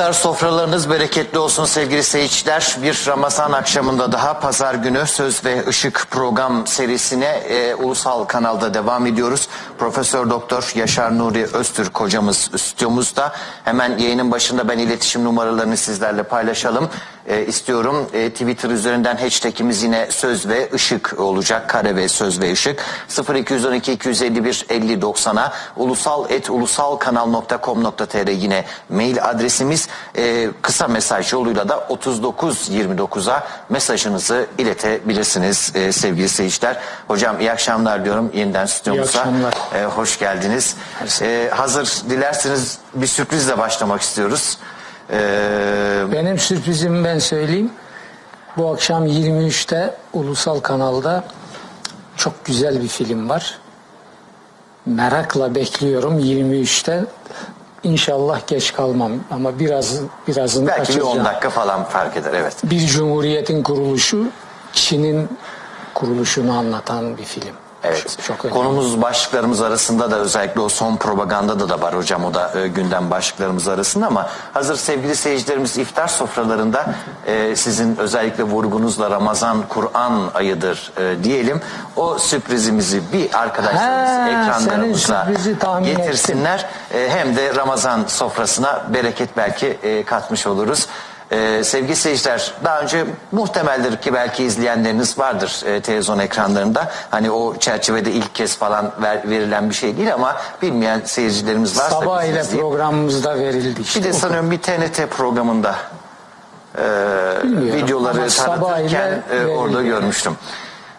İftar sofralarınız bereketli olsun sevgili seyirciler. Bir Ramazan akşamında daha pazar günü Söz ve Işık program serisine e, ulusal kanalda devam ediyoruz. Profesör Doktor Yaşar Nuri Öztürk hocamız stüdyomuzda. Hemen yayının başında ben iletişim numaralarını sizlerle paylaşalım e, istiyorum. E, Twitter üzerinden hashtagimiz yine söz ve ışık olacak. Kare ve söz ve ışık. 0212 251 50 90'a ulusal et ulusalkanal.com.tr yine mail adresimiz. E, kısa mesaj yoluyla da 3929'a mesajınızı iletebilirsiniz e, sevgili seyirciler. Hocam iyi akşamlar diyorum yeniden stüdyomuza. İyi akşamlar. E, hoş geldiniz. E, hazır dilerseniz bir sürprizle başlamak istiyoruz. Ee, Benim sürprizimi ben söyleyeyim. Bu akşam 23'te ulusal kanalda çok güzel bir film var. Merakla bekliyorum 23'te. İnşallah geç kalmam ama biraz birazını Belki bir kaçıracağım. 10 dakika falan fark eder evet. Bir cumhuriyetin kuruluşu Çin'in kuruluşunu anlatan bir film. Evet. Çok, çok önemli. Konumuz başlıklarımız arasında da özellikle o son propaganda da var hocam o da e, gündem başlıklarımız arasında ama hazır sevgili seyircilerimiz iftar sofralarında e, sizin özellikle vurgunuzla Ramazan Kur'an ayıdır e, diyelim. O sürprizimizi bir arkadaşlarımız sürprizi tahmin getirsinler. E, hem de Ramazan sofrasına bereket belki e, katmış oluruz. Ee, sevgili seyirciler daha önce muhtemeldir ki belki izleyenleriniz vardır e, televizyon ekranlarında. Hani o çerçevede ilk kez falan ver, verilen bir şey değil ama bilmeyen seyircilerimiz varsa Sabah ile izleyip- programımızda verildi işte. Bir de sanıyorum bir TNT programında e, Bilmiyorum videoları ama tanıtırken e, orada görmüştüm.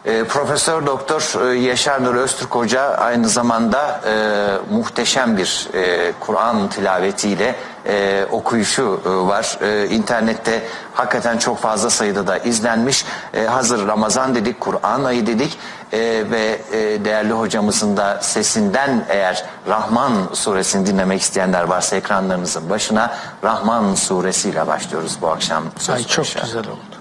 E, Profesör Doktor e, Yaşar Nuri Öztürk Hoca aynı zamanda e, muhteşem bir e, Kur'an tilavetiyle e, okuyuşu e, var. E, internette hakikaten çok fazla sayıda da izlenmiş. E, hazır Ramazan dedik, Kur'an ayı dedik e, ve e, değerli hocamızın da sesinden eğer Rahman suresini dinlemek isteyenler varsa ekranlarınızın başına Rahman suresiyle başlıyoruz bu akşam. Söz Ay çok güzel oldu.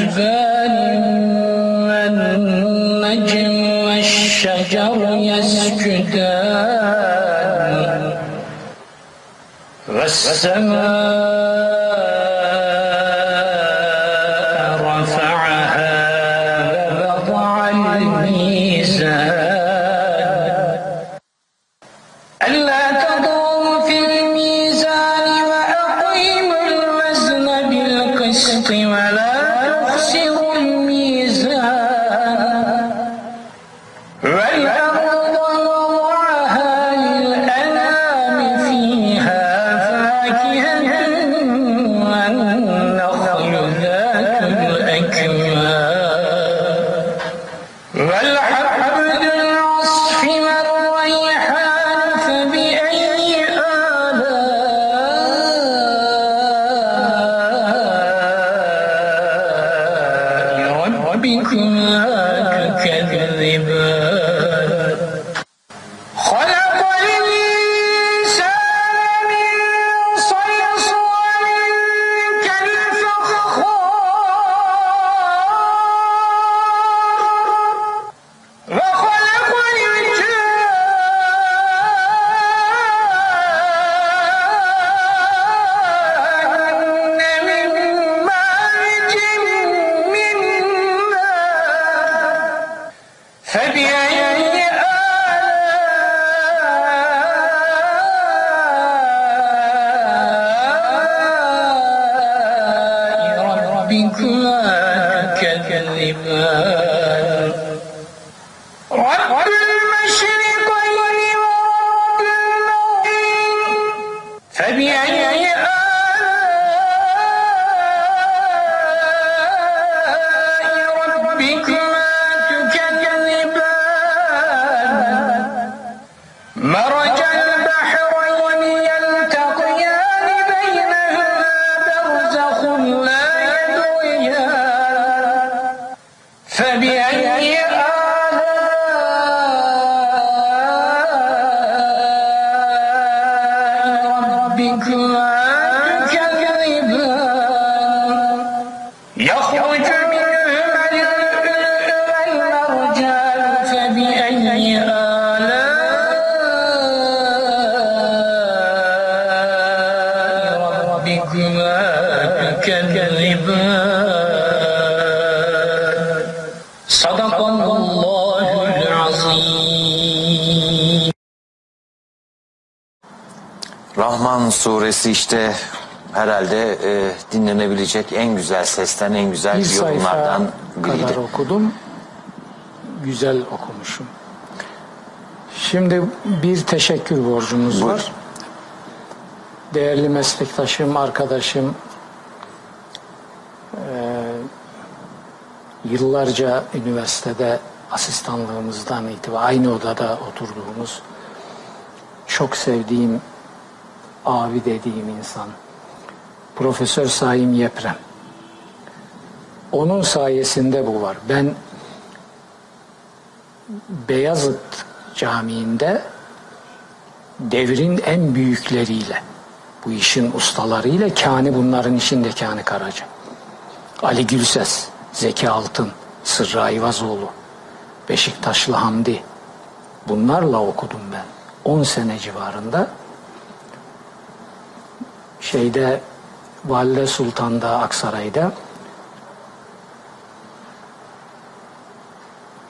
بحسبان والنجم والشجر يسجدان. والسماء suresi işte herhalde e, dinlenebilecek en güzel sesten en güzel Bir yorumlardan biriydi. kadar okudum. Güzel okumuşum. Şimdi bir teşekkür borcumuz Buyur. var. Değerli meslektaşım, arkadaşım, eee, yıllarca üniversitede asistanlığımızdan itibaren aynı odada oturduğumuz çok sevdiğim abi dediğim insan Profesör Saim Yeprem. Onun sayesinde bu var. Ben Beyazıt Camii'nde devrin en büyükleriyle, bu işin ustalarıyla Kani bunların içinde Kani Karaca. Ali Gülses, Zeki Altın, Sırrı Ayvazoğlu, Beşiktaşlı Hamdi. Bunlarla okudum ben. 10 sene civarında. Şeyde Valide Sultan'da Aksaray'da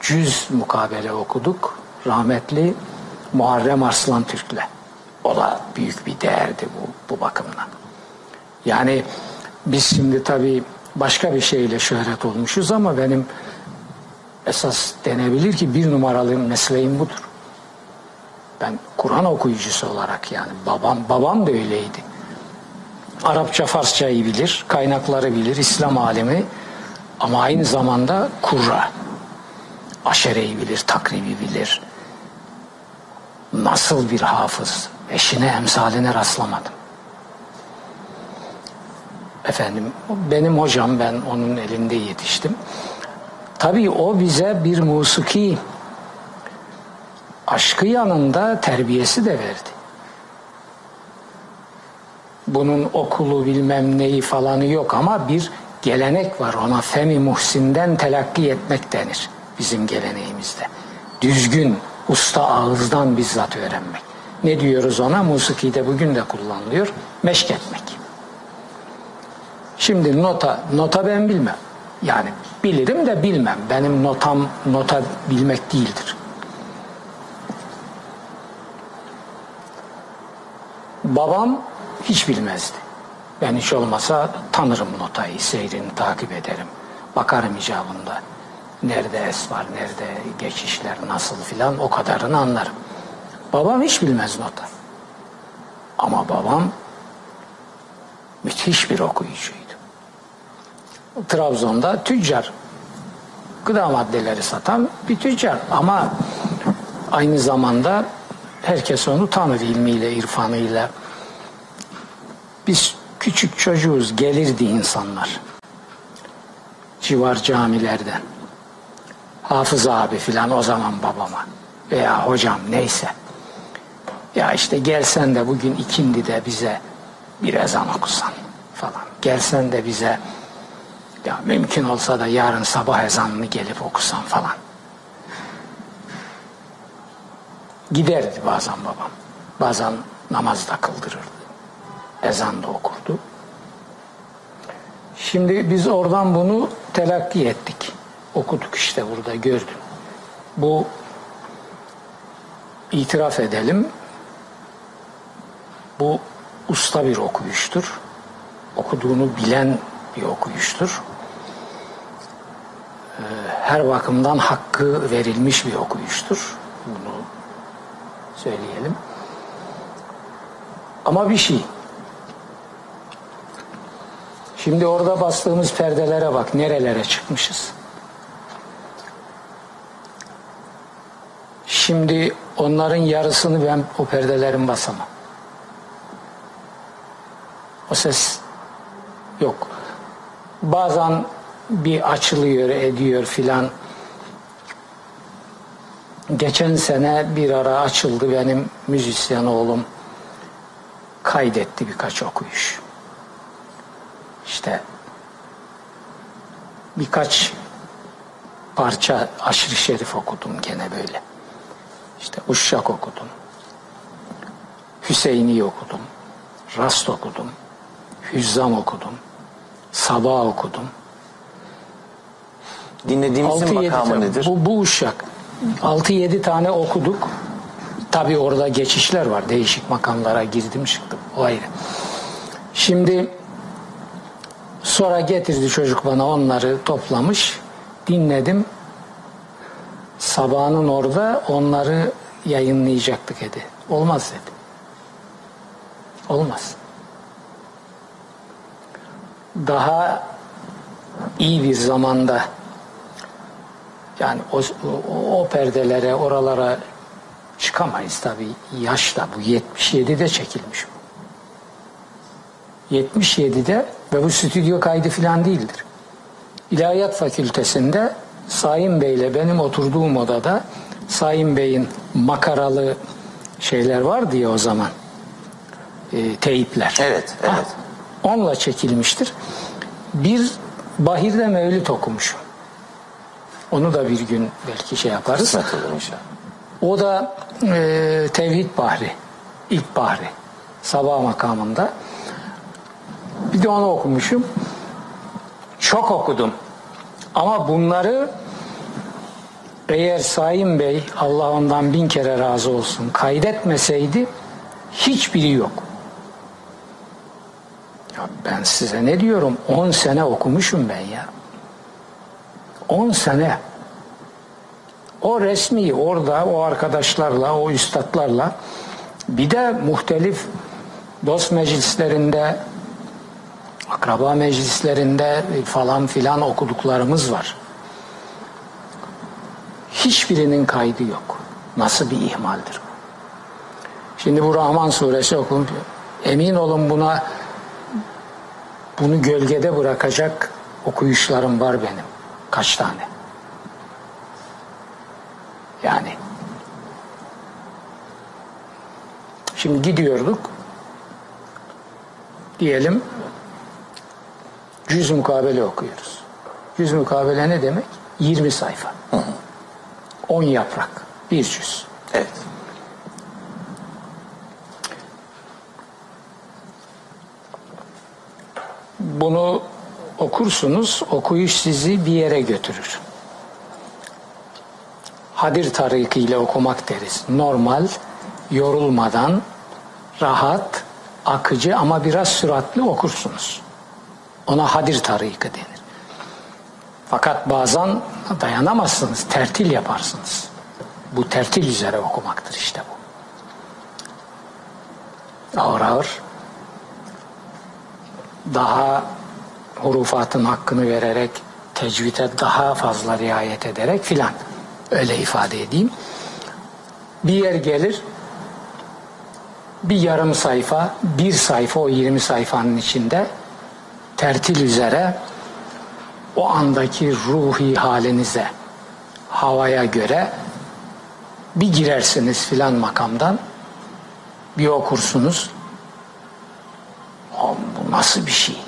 cüz mukabele okuduk. Rahmetli Muharrem Arslan Türk'le. O da büyük bir değerdi bu, bu bakımdan. Yani biz şimdi tabii başka bir şeyle şöhret olmuşuz ama benim esas denebilir ki bir numaralı mesleğim budur. Ben Kur'an okuyucusu olarak yani babam babam da öyleydi. Arapça Farsçayı bilir, kaynakları bilir, İslam alimi ama aynı zamanda kurra. Aşereyi bilir, takribi bilir. Nasıl bir hafız? Eşine emsaline rastlamadım. Efendim benim hocam ben onun elinde yetiştim. Tabii o bize bir musiki aşkı yanında terbiyesi de verdi. Bunun okulu bilmem neyi falanı yok ama bir gelenek var ona Femi Muhsin'den telakki etmek denir bizim geleneğimizde. Düzgün, usta ağızdan bizzat öğrenmek. Ne diyoruz ona? Musikide bugün de kullanılıyor. Meşk etmek. Şimdi nota, nota ben bilmem. Yani bilirim de bilmem. Benim notam nota bilmek değildir. Babam hiç bilmezdi. Ben hiç olmasa tanırım notayı, seyrini takip ederim. Bakarım icabında. Nerede es var, nerede geçişler, nasıl filan o kadarını anlarım. Babam hiç bilmez nota. Ama babam müthiş bir okuyucuydu. Trabzon'da tüccar, gıda maddeleri satan bir tüccar ama aynı zamanda herkes onu tanır ilmiyle, irfanıyla. Biz küçük çocuğuz, gelirdi insanlar. Civar camilerden. Hafız abi filan o zaman babama veya hocam neyse. Ya işte gelsen de bugün ikindi de bize bir ezan okusan falan. Gelsen de bize ya mümkün olsa da yarın sabah ezanını gelip okusan falan. Giderdi bazen babam. Bazen namaz da kıldırırdı. Ezan da okurdu. Şimdi biz oradan bunu telakki ettik. Okuduk işte burada gördüm. Bu itiraf edelim. Bu usta bir okuyuştur. Okuduğunu bilen bir okuyuştur. Ee, Her bakımdan hakkı verilmiş bir okuyuştur. Bunu söyleyelim. Ama bir şey. Şimdi orada bastığımız perdelere bak nerelere çıkmışız. Şimdi onların yarısını ben o perdelerin basamam. O ses yok. Bazen bir açılıyor ediyor filan geçen sene bir ara açıldı benim müzisyen oğlum kaydetti birkaç okuyuş. İşte birkaç parça aşırı şerif okudum gene böyle. İşte Uşşak okudum. Hüseyin'i okudum. Rast okudum. Hüzzam okudum. Sabah okudum. Dinlediğimizin 6-7 makamı nedir? Bu, bu uşak. 6-7 tane okuduk. Tabi orada geçişler var. Değişik makamlara girdim çıktım. O ayrı. Şimdi sonra getirdi çocuk bana onları toplamış. Dinledim. Sabahın orada onları yayınlayacaktık dedi. Olmaz dedi. Olmaz. Daha iyi bir zamanda yani o, o, o perdelere, oralara çıkamayız tabii. Yaş da bu 77'de çekilmiş bu. 77'de ve bu stüdyo kaydı falan değildir. İlahiyat Fakültesinde Sayın Bey'le benim oturduğum odada Sayın Bey'in makaralı şeyler vardı ya o zaman. E, teyipler. Evet, evet. Ha, onunla çekilmiştir. Bir Bahir'de Mevlüt okumuşum. Onu da bir gün belki şey yaparız. Kısmet olur inşallah. O da e, Tevhid Bahri. İlk Bahri. Sabah makamında. Bir de onu okumuşum. Çok okudum. Ama bunları eğer Sayın Bey Allah ondan bin kere razı olsun kaydetmeseydi hiçbiri yok. Ya ben size ne diyorum 10 sene okumuşum ben ya. 10 sene. O resmi orada o arkadaşlarla, o üstadlarla bir de muhtelif dost meclislerinde, akraba meclislerinde falan filan okuduklarımız var. Hiçbirinin kaydı yok. Nasıl bir ihmaldir bu? Şimdi bu Rahman suresi okun. Emin olun buna bunu gölgede bırakacak okuyuşlarım var benim. Kaç tane? Yani şimdi gidiyorduk diyelim cüz mukabele okuyoruz. Cüz mukabele ne demek? 20 sayfa. 10 yaprak. Bir cüz. Evet. Bunu okursunuz, okuyuş sizi bir yere götürür. Hadir ile okumak deriz. Normal, yorulmadan, rahat, akıcı ama biraz süratli okursunuz. Ona hadir tarikı denir. Fakat bazen dayanamazsınız, tertil yaparsınız. Bu tertil üzere okumaktır işte bu. Ağır ağır daha hurufatın hakkını vererek tecvide daha fazla riayet ederek filan öyle ifade edeyim. Bir yer gelir bir yarım sayfa bir sayfa o 20 sayfanın içinde tertil üzere o andaki ruhi halinize havaya göre bir girersiniz filan makamdan bir okursunuz bu nasıl bir şey?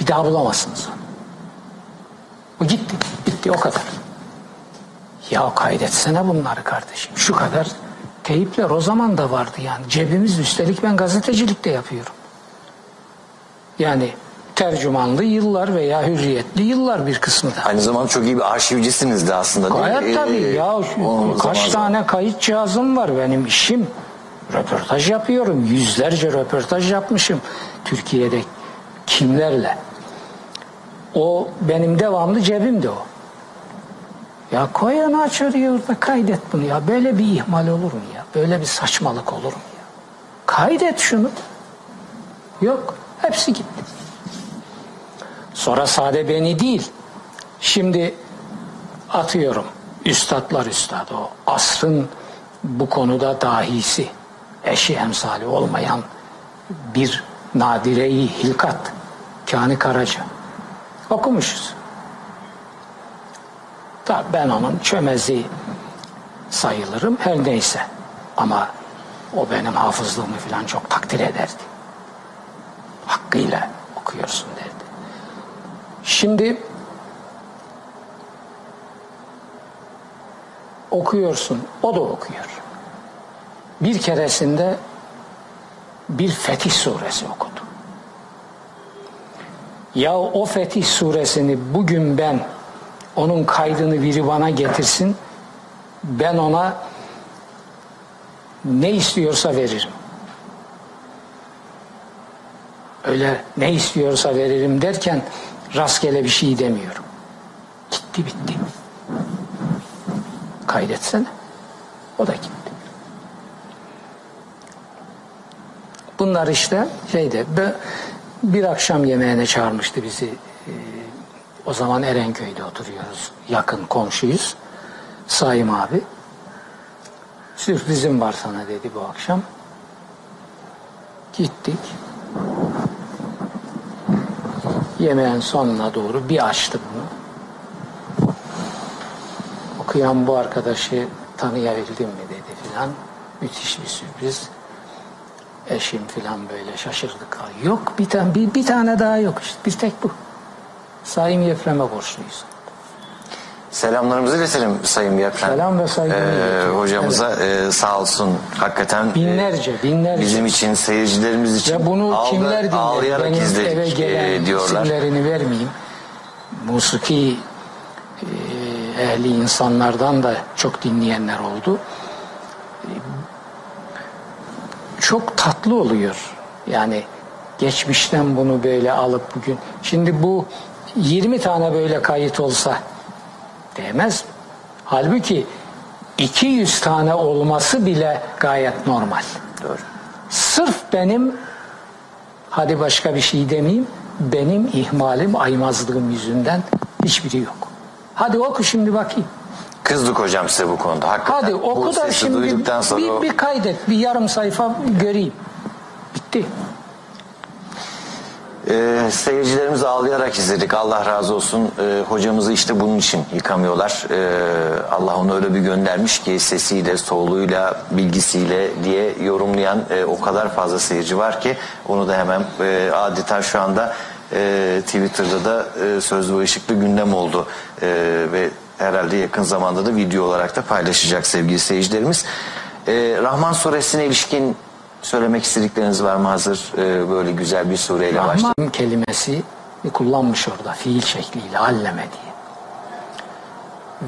Bir daha bulamazsınız onu. Bu gitti, bitti o kadar. Ya kaydetsene bunları kardeşim. Şu kadar teyipler o zaman da vardı yani. Cebimiz üstelik ben gazetecilik de yapıyorum. Yani tercümanlı yıllar veya hürriyetli yıllar bir kısmı da. Aynı zamanda çok iyi bir arşivcisiniz de aslında değil mi? Gayet tabii. Ee, ya şu, kaç zaman- tane kayıt cihazım var benim işim. Röportaj yapıyorum. Yüzlerce röportaj yapmışım. Türkiye'de kimlerle. O benim devamlı cebimde o. Ya koy onu aç oraya orada kaydet bunu ya. Böyle bir ihmal olur mu ya? Böyle bir saçmalık olur mu ya? Kaydet şunu. Yok. Hepsi gitti. Sonra sade beni değil. Şimdi atıyorum. Üstadlar üstadı o. Asrın bu konuda dahisi. Eşi emsali olmayan bir nadireyi hilkat. Kani Karaca. Okumuşuz. Tabii ben onun çömezi sayılırım her neyse. Ama o benim hafızlığımı falan çok takdir ederdi. Hakkıyla okuyorsun derdi. Şimdi okuyorsun, o da okuyor. Bir keresinde bir Fetih suresi okudu. Ya o Fetih suresini bugün ben onun kaydını biri bana getirsin ben ona ne istiyorsa veririm. Öyle ne istiyorsa veririm derken rastgele bir şey demiyorum. Gitti bitti. Kaydetsene. O da gitti. Bunlar işte şeyde bir, akşam yemeğine çağırmıştı bizi. Ee, o zaman Erenköy'de oturuyoruz. Yakın komşuyuz. Saim abi. Sürprizim var sana dedi bu akşam. Gittik. Yemeğin sonuna doğru bir açtı bunu. Okuyan bu arkadaşı tanıyabildim mi dedi filan. Müthiş bir sürpriz. Eşim filan böyle şaşırdık. Yok bir tane bir, bir tane daha yok işte bir tek bu. Saim Yefrem'e borçluyuz. Selamlarımızı iletelim Sayın Yeprem. Selam ve saygımı Ee, hocamıza e, sağ olsun hakikaten e, Binlerce, binlerce. bizim için, seyircilerimiz için Ve bunu ağla- kimler dinler? ağlayarak Benim eve izledik gelen e, diyorlar. isimlerini vermeyeyim. Musiki e, ehli insanlardan da çok dinleyenler oldu. E, Çok tatlı oluyor. Yani geçmişten bunu böyle alıp bugün. Şimdi bu 20 tane böyle kayıt olsa değmez. Halbuki 200 tane olması bile gayet normal. Doğru. Sırf benim hadi başka bir şey demeyeyim benim ihmalim aymazlığım yüzünden hiçbiri yok. Hadi oku şimdi bakayım. Kızdık hocam size bu konuda. Hakikaten. Hadi oku bu da şimdi bir, bir kaydet bir yarım sayfa göreyim. Bitti. Ee, seyircilerimiz ağlayarak izledik. Allah razı olsun. Ee, hocamızı işte bunun için yıkamıyorlar. Ee, Allah onu öyle bir göndermiş ki sesiyle, soluğuyla, bilgisiyle diye yorumlayan e, o kadar fazla seyirci var ki onu da hemen e, adeta şu anda e, Twitter'da da e, sözlü ışıklı gündem oldu. E, ve herhalde yakın zamanda da video olarak da paylaşacak sevgili seyircilerimiz. E, Rahman suresine ilişkin söylemek istedikleriniz var mı hazır e, böyle güzel bir sureyle. Rahman kelimesi kullanmış orada fiil şekliyle alleme diye.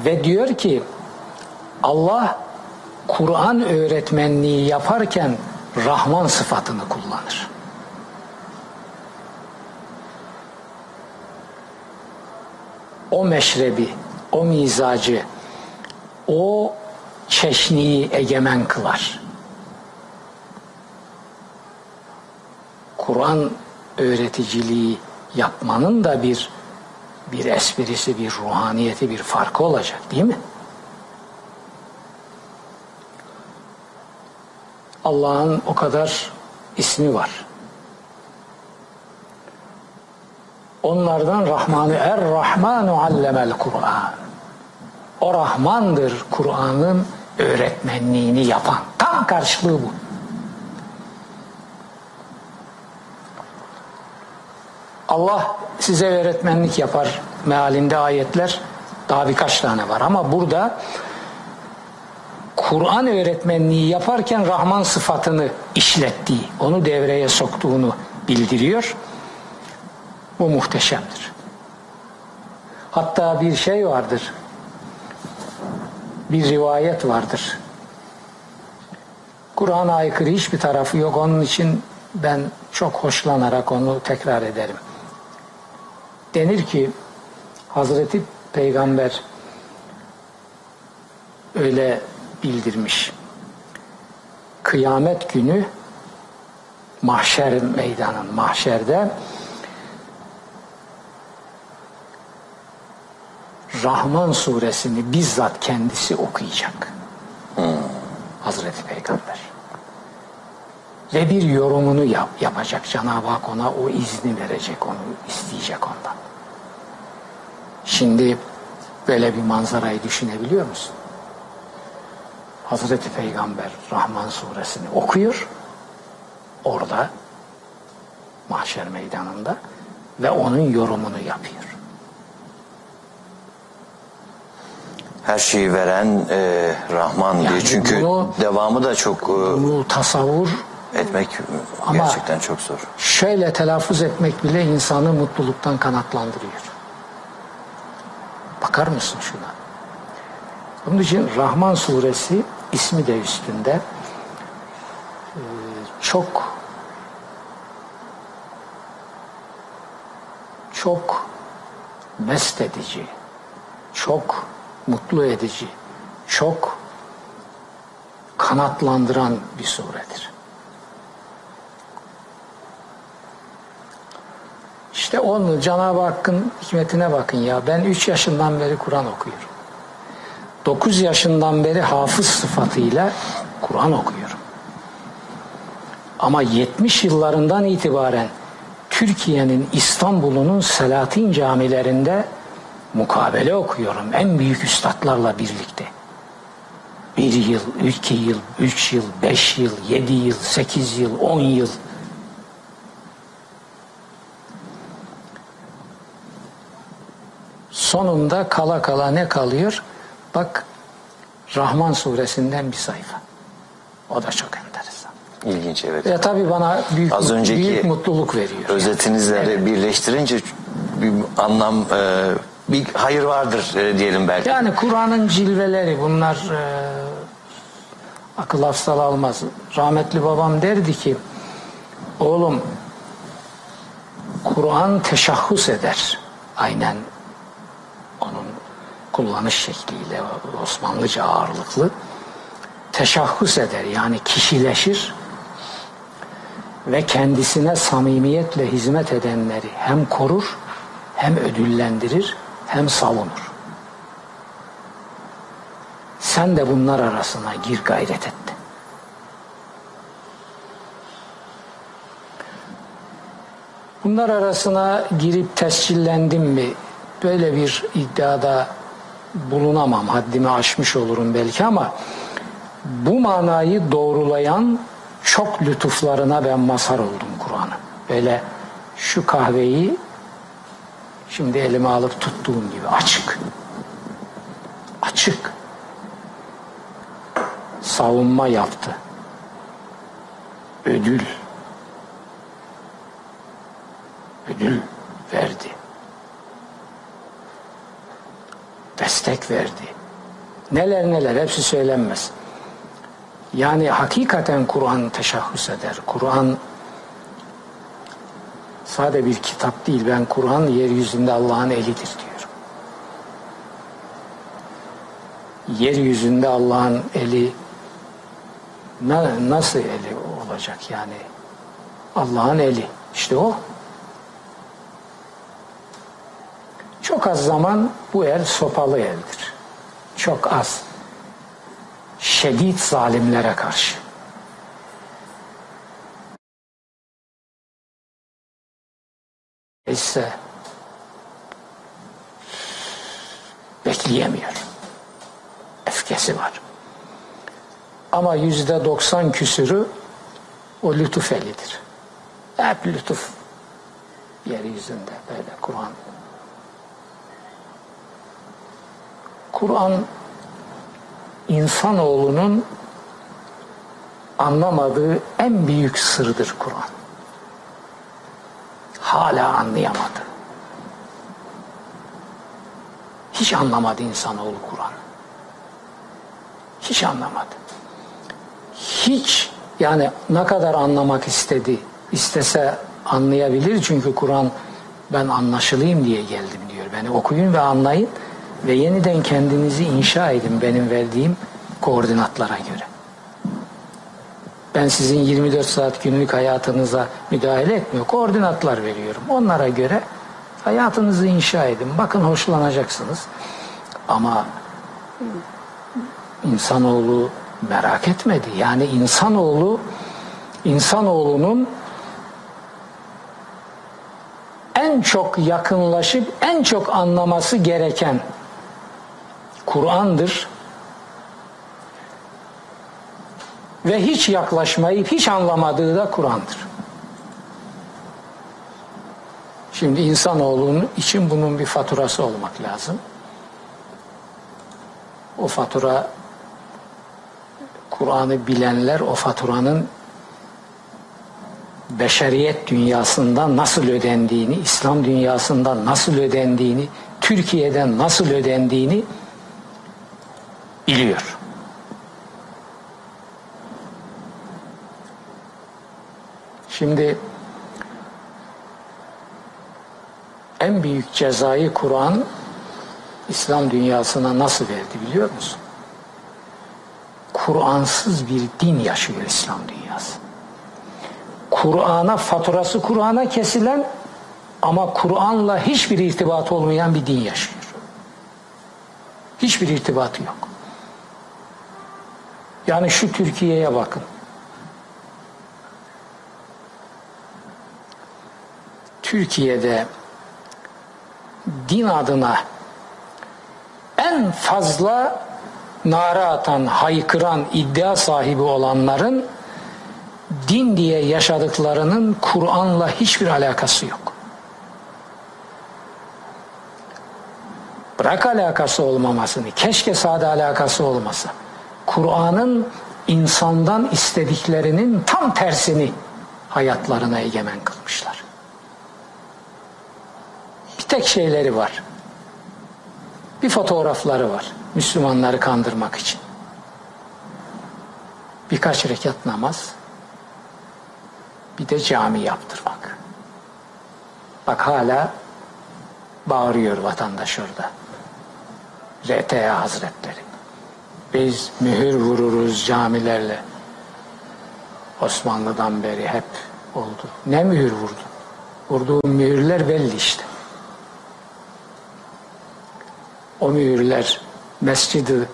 Ve diyor ki Allah Kur'an öğretmenliği yaparken Rahman sıfatını kullanır. O meşrebi, o mizacı, o çeşniyi egemen kılar. Kur'an öğreticiliği yapmanın da bir bir esprisi, bir ruhaniyeti, bir farkı olacak değil mi? Allah'ın o kadar ismi var. Onlardan Rahmanı Er-Rahmanu allemel Kur'an. O Rahmandır Kur'an'ın öğretmenliğini yapan. Tam karşılığı bu. Allah size öğretmenlik yapar mealinde ayetler daha birkaç tane var ama burada Kur'an öğretmenliği yaparken Rahman sıfatını işlettiği, onu devreye soktuğunu bildiriyor. Bu muhteşemdir. Hatta bir şey vardır. Bir rivayet vardır. Kur'an'a aykırı hiçbir tarafı yok. Onun için ben çok hoşlanarak onu tekrar ederim. Denir ki Hazreti Peygamber öyle bildirmiş. Kıyamet günü mahşer meydanın mahşerde Rahman suresini bizzat kendisi okuyacak. Hazreti Peygamber. Ve bir yorumunu yap, yapacak. Cenab-ı Hak ona o izni verecek, onu isteyecek ondan. Şimdi Böyle bir manzarayı düşünebiliyor musun? Hazreti Peygamber Rahman suresini okuyor. Orada mahşer meydanında ve onun yorumunu yapıyor. Her şeyi veren e, Rahman diye. Yani Çünkü bunu- devamı da çok e, Bunu tasavvur etmek Ama- gerçekten çok zor. şöyle telaffuz etmek bile insanı mutluluktan kanatlandırıyor. Bakar mısın şuna? Bunun için Rahman suresi ismi de üstünde Ee, çok çok mest edici, çok mutlu edici, çok kanatlandıran bir suredir. İşte onu Cenab-ı Hakk'ın hikmetine bakın ya. Ben 3 yaşından beri Kur'an okuyorum. 9 yaşından beri hafız sıfatıyla Kur'an okuyorum. Ama 70 yıllarından itibaren Türkiye'nin İstanbul'unun Selahattin camilerinde mukabele okuyorum. En büyük üstadlarla birlikte. Bir yıl, iki yıl, üç yıl, beş yıl, yedi yıl, sekiz yıl, on yıl. Sonunda kala kala ne kalıyor? Bak Rahman suresinden bir sayfa. O da çok enteresan. İlginç evet. Ve tabii bana büyük, Az önceki büyük mutluluk veriyor. Özetinizle birleştirince bir anlam e, bir hayır vardır e, diyelim belki. Yani Kur'an'ın cilveleri bunlar e, akıl hafsal almaz. Rahmetli babam derdi ki oğlum Kur'an teşahhus eder. Aynen onun kullanış şekliyle Osmanlıca ağırlıklı teşahhus eder yani kişileşir ve kendisine samimiyetle hizmet edenleri hem korur hem ödüllendirir hem savunur. Sen de bunlar arasına gir gayret et. Bunlar arasına girip tescillendim mi böyle bir iddiada bulunamam. Haddimi aşmış olurum belki ama bu manayı doğrulayan çok lütuflarına ben mazhar oldum Kur'an'ın. Böyle şu kahveyi şimdi elime alıp tuttuğum gibi açık. Açık. Savunma yaptı. Ödül. Ödül verdi. Destek verdi. Neler neler hepsi söylenmez. Yani hakikaten Kur'an teşahhüs eder. Kur'an sade bir kitap değil. Ben Kur'an yeryüzünde Allah'ın elidir diyorum. Yeryüzünde Allah'ın eli na- nasıl eli olacak yani? Allah'ın eli. İşte o. Çok az zaman bu el sopalı eldir. Çok az. Şiddet zalimlere karşı. ise bekleyemiyor. Öfkesi var. Ama yüzde doksan küsürü o lütuf elidir. Hep lütuf yeryüzünde böyle Kur'an. Kur'an insanoğlunun anlamadığı en büyük sırdır Kur'an hala anlayamadı. Hiç anlamadı insanoğlu Kur'an. Hiç anlamadı. Hiç yani ne kadar anlamak istedi, istese anlayabilir çünkü Kur'an ben anlaşılayım diye geldim diyor. Beni okuyun ve anlayın ve yeniden kendinizi inşa edin benim verdiğim koordinatlara göre. Ben sizin 24 saat günlük hayatınıza müdahale etmiyor. Koordinatlar veriyorum. Onlara göre hayatınızı inşa edin. Bakın hoşlanacaksınız. Ama insanoğlu merak etmedi. Yani insanoğlu insanoğlunun en çok yakınlaşıp en çok anlaması gereken Kur'an'dır. Ve hiç yaklaşmayıp hiç anlamadığı da Kur'an'dır. Şimdi insanoğlunun için bunun bir faturası olmak lazım. O fatura Kur'an'ı bilenler o faturanın beşeriyet dünyasında nasıl ödendiğini, İslam dünyasında nasıl ödendiğini, Türkiye'den nasıl ödendiğini biliyor. Şimdi en büyük cezayı Kur'an İslam dünyasına nasıl verdi biliyor musun? Kur'ansız bir din yaşıyor İslam dünyası. Kur'an'a faturası Kur'an'a kesilen ama Kur'an'la hiçbir irtibatı olmayan bir din yaşıyor. Hiçbir irtibatı yok. Yani şu Türkiye'ye bakın. Türkiye'de din adına en fazla nara atan, haykıran, iddia sahibi olanların din diye yaşadıklarının Kur'an'la hiçbir alakası yok. Bırak alakası olmamasını, keşke sade alakası olmasa. Kur'an'ın insandan istediklerinin tam tersini hayatlarına egemen kılmışlar. Bir tek şeyleri var. Bir fotoğrafları var. Müslümanları kandırmak için. Birkaç rekat namaz, bir de cami yaptırmak. Bak hala bağırıyor vatandaş orada. RTA Hazretleri. Biz mühür vururuz camilerle. Osmanlı'dan beri hep oldu. Ne mühür vurdu? Vurduğum mühürler belli işte. O mühürler mescidi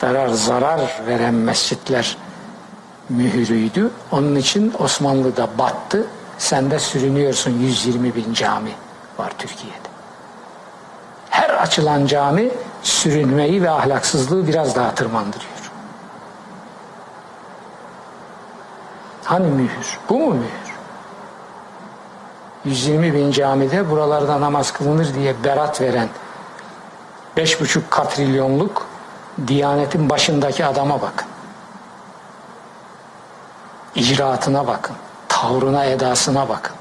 zarar zarar veren mescitler mühürüydü. Onun için Osmanlı'da battı. Sen de sürünüyorsun 120 bin cami var Türkiye'de. Her açılan cami sürünmeyi ve ahlaksızlığı biraz daha tırmandırıyor. Hani mühür? Bu mu mühür? 120 bin camide buralarda namaz kılınır diye berat veren 5,5 katrilyonluk Diyanetin başındaki adama bakın. İcraatına bakın. Tavrına, edasına bakın.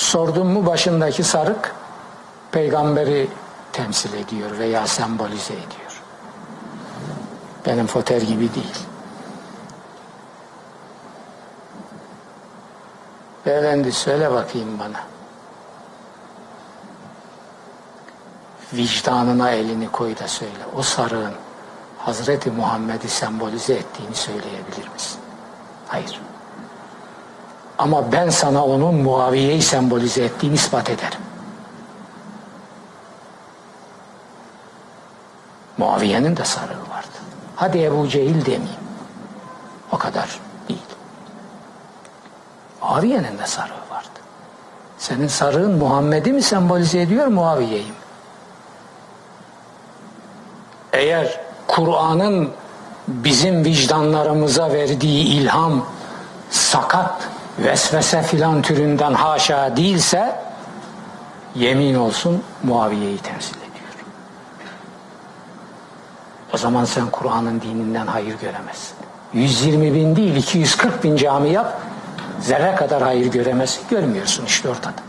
Sordum mu başındaki sarık peygamberi temsil ediyor veya sembolize ediyor. Benim foter gibi değil. Beyefendi söyle bakayım bana. Vicdanına elini koy da söyle. O sarığın Hazreti Muhammed'i sembolize ettiğini söyleyebilir misin? Hayır. Ama ben sana onun Muaviye'yi sembolize ettiğini ispat ederim. Muaviye'nin de sarığı vardı. Hadi Ebu Cehil demeyeyim. O kadar değil. Muaviye'nin de sarığı vardı. Senin sarığın Muhammed'i mi sembolize ediyor Muaviye'yi mi? Eğer Kur'an'ın bizim vicdanlarımıza verdiği ilham sakat, vesvese filan türünden haşa değilse yemin olsun Muaviye'yi temsil ediyor. O zaman sen Kur'an'ın dininden hayır göremezsin. 120 bin değil 240 bin cami yap zerre kadar hayır göremezsin. Görmüyorsun işte ortada.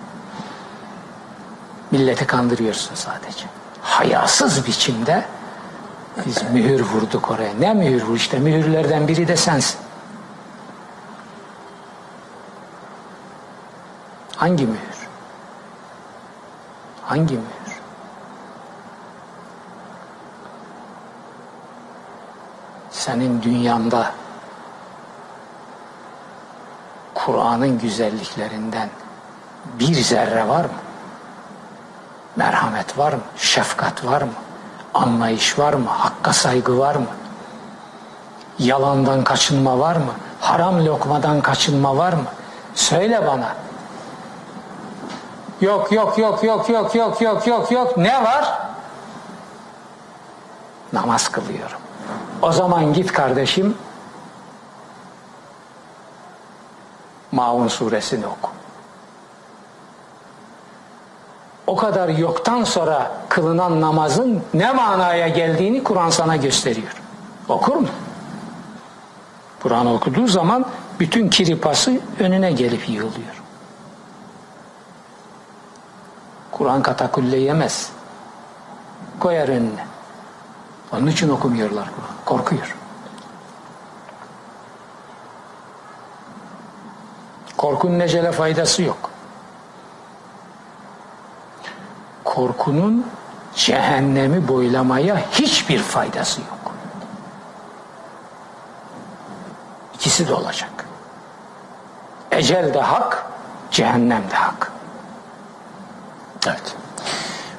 Milleti kandırıyorsun sadece. Hayasız biçimde biz mühür vurduk oraya. Ne mühür vur? İşte mühürlerden biri de sensin. Hangi mühür? Hangi mühür? Senin dünyanda Kur'an'ın güzelliklerinden bir zerre var mı? Merhamet var mı? Şefkat var mı? Anlayış var mı? Hakka saygı var mı? Yalandan kaçınma var mı? Haram lokmadan kaçınma var mı? Söyle bana. Yok yok yok yok yok yok yok yok yok ne var? Namaz kılıyorum. O zaman git kardeşim Maun suresini oku. O kadar yoktan sonra kılınan namazın ne manaya geldiğini Kur'an sana gösteriyor. Okur mu? Kur'an okuduğu zaman bütün kiripası önüne gelip yığılıyor. Kur'an katakulle yemez. Koyar önüne. Onun için okumuyorlar Kur'an. Korkuyor. Korkunun necele faydası yok. Korkunun cehennemi boylamaya hiçbir faydası yok. İkisi de olacak. Ecel de hak, cehennem de hak. Evet.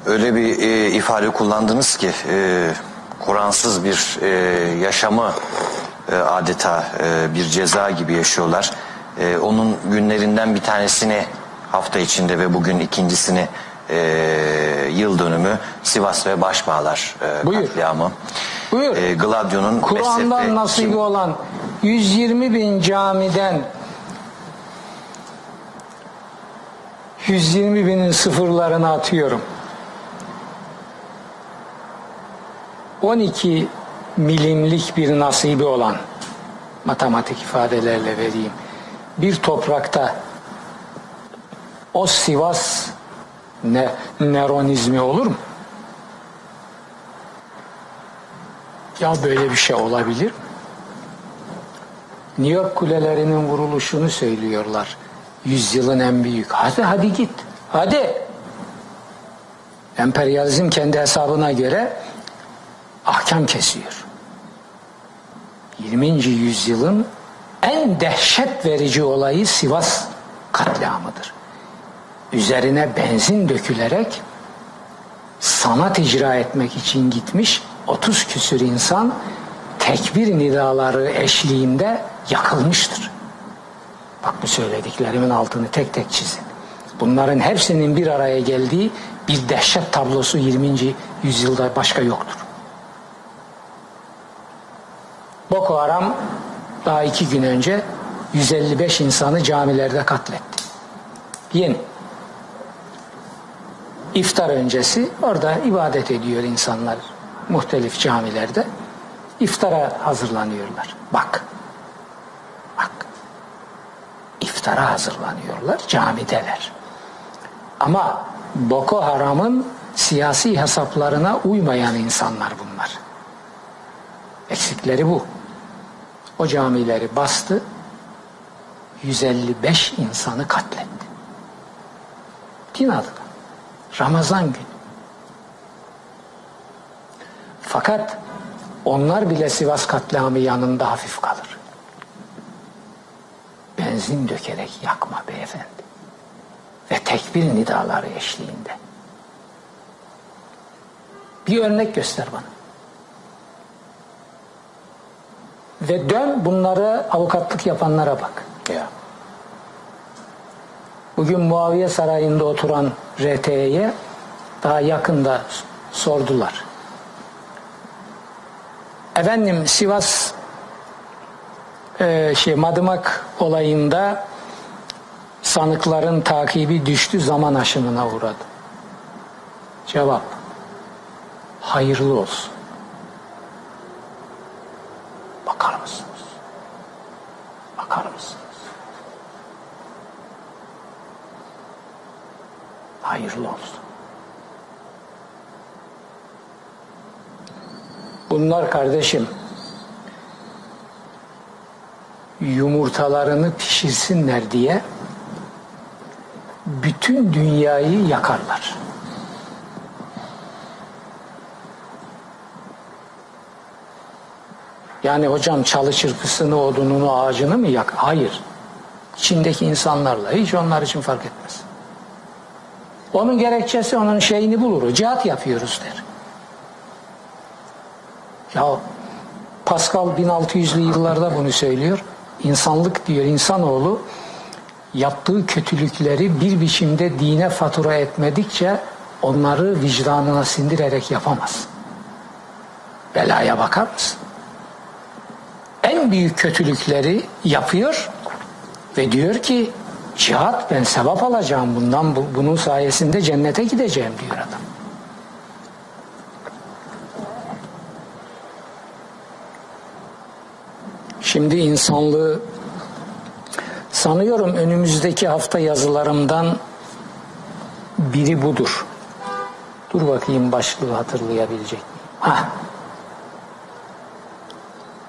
Öyle bir e, ifade kullandınız ki e, Kur'ansız bir e, yaşamı e, adeta e, bir ceza gibi yaşıyorlar. E, onun günlerinden bir tanesini hafta içinde ve bugün ikincisini e, yıl dönümü Sivas ve Başbağlar e, Buyur. katliamı. Buyur. E, Gladio'nun Kur'an'dan nasibi olan 120 bin camiden 120 binin sıfırlarını atıyorum. 12 milimlik bir nasibi olan matematik ifadelerle vereyim. Bir toprakta o Sivas ne, neronizmi olur mu? Ya böyle bir şey olabilir mi? New York kulelerinin vuruluşunu söylüyorlar. Yüzyılın en büyük. Hadi hadi git. Hadi. Emperyalizm kendi hesabına göre ahkam kesiyor. 20. yüzyılın en dehşet verici olayı Sivas katliamıdır. Üzerine benzin dökülerek sanat icra etmek için gitmiş 30 küsür insan tekbir nidaları eşliğinde yakılmıştır. Bak bu söylediklerimin altını tek tek çizin. Bunların hepsinin bir araya geldiği bir dehşet tablosu 20. yüzyılda başka yoktur. Boko Haram daha iki gün önce 155 insanı camilerde katletti. Yeni. İftar öncesi orada ibadet ediyor insanlar muhtelif camilerde. İftara hazırlanıyorlar. Bak. İftara hazırlanıyorlar. Camideler. Ama Boko Haram'ın siyasi hesaplarına uymayan insanlar bunlar. Eksikleri bu. O camileri bastı. 155 insanı katletti. Din adına. Ramazan günü. Fakat onlar bile Sivas katliamı yanında hafif kalır. Benzin dökerek yakma beyefendi. Ve tekbir nidaları eşliğinde. Bir örnek göster bana. Ve dön bunları avukatlık yapanlara bak. Ya. Bugün Muaviye Sarayı'nda oturan RT'ye daha yakında sordular. Efendim Sivas e, şey Madımak olayında sanıkların takibi düştü zaman aşımına uğradı. Cevap hayırlı olsun. Bakar mısınız? Bakar mısınız? Hayırlı olsun. Bunlar kardeşim yumurtalarını pişirsinler diye bütün dünyayı yakarlar. Yani hocam çalı çırpısını, odununu, ağacını mı yak? Hayır. İçindeki insanlarla hiç onlar için fark etmez. Onun gerekçesi onun şeyini bulur. Cihat yapıyoruz der. Ya Pascal 1600'lü yıllarda bunu söylüyor. İnsanlık diyor insanoğlu yaptığı kötülükleri bir biçimde dine fatura etmedikçe onları vicdanına sindirerek yapamaz. Belaya bakar mısın? En büyük kötülükleri yapıyor ve diyor ki cihat ben sevap alacağım bundan bu- bunun sayesinde cennete gideceğim diyor adam. Şimdi insanlığı sanıyorum önümüzdeki hafta yazılarımdan biri budur. Dur bakayım başlığı hatırlayabilecek miyim? Hah.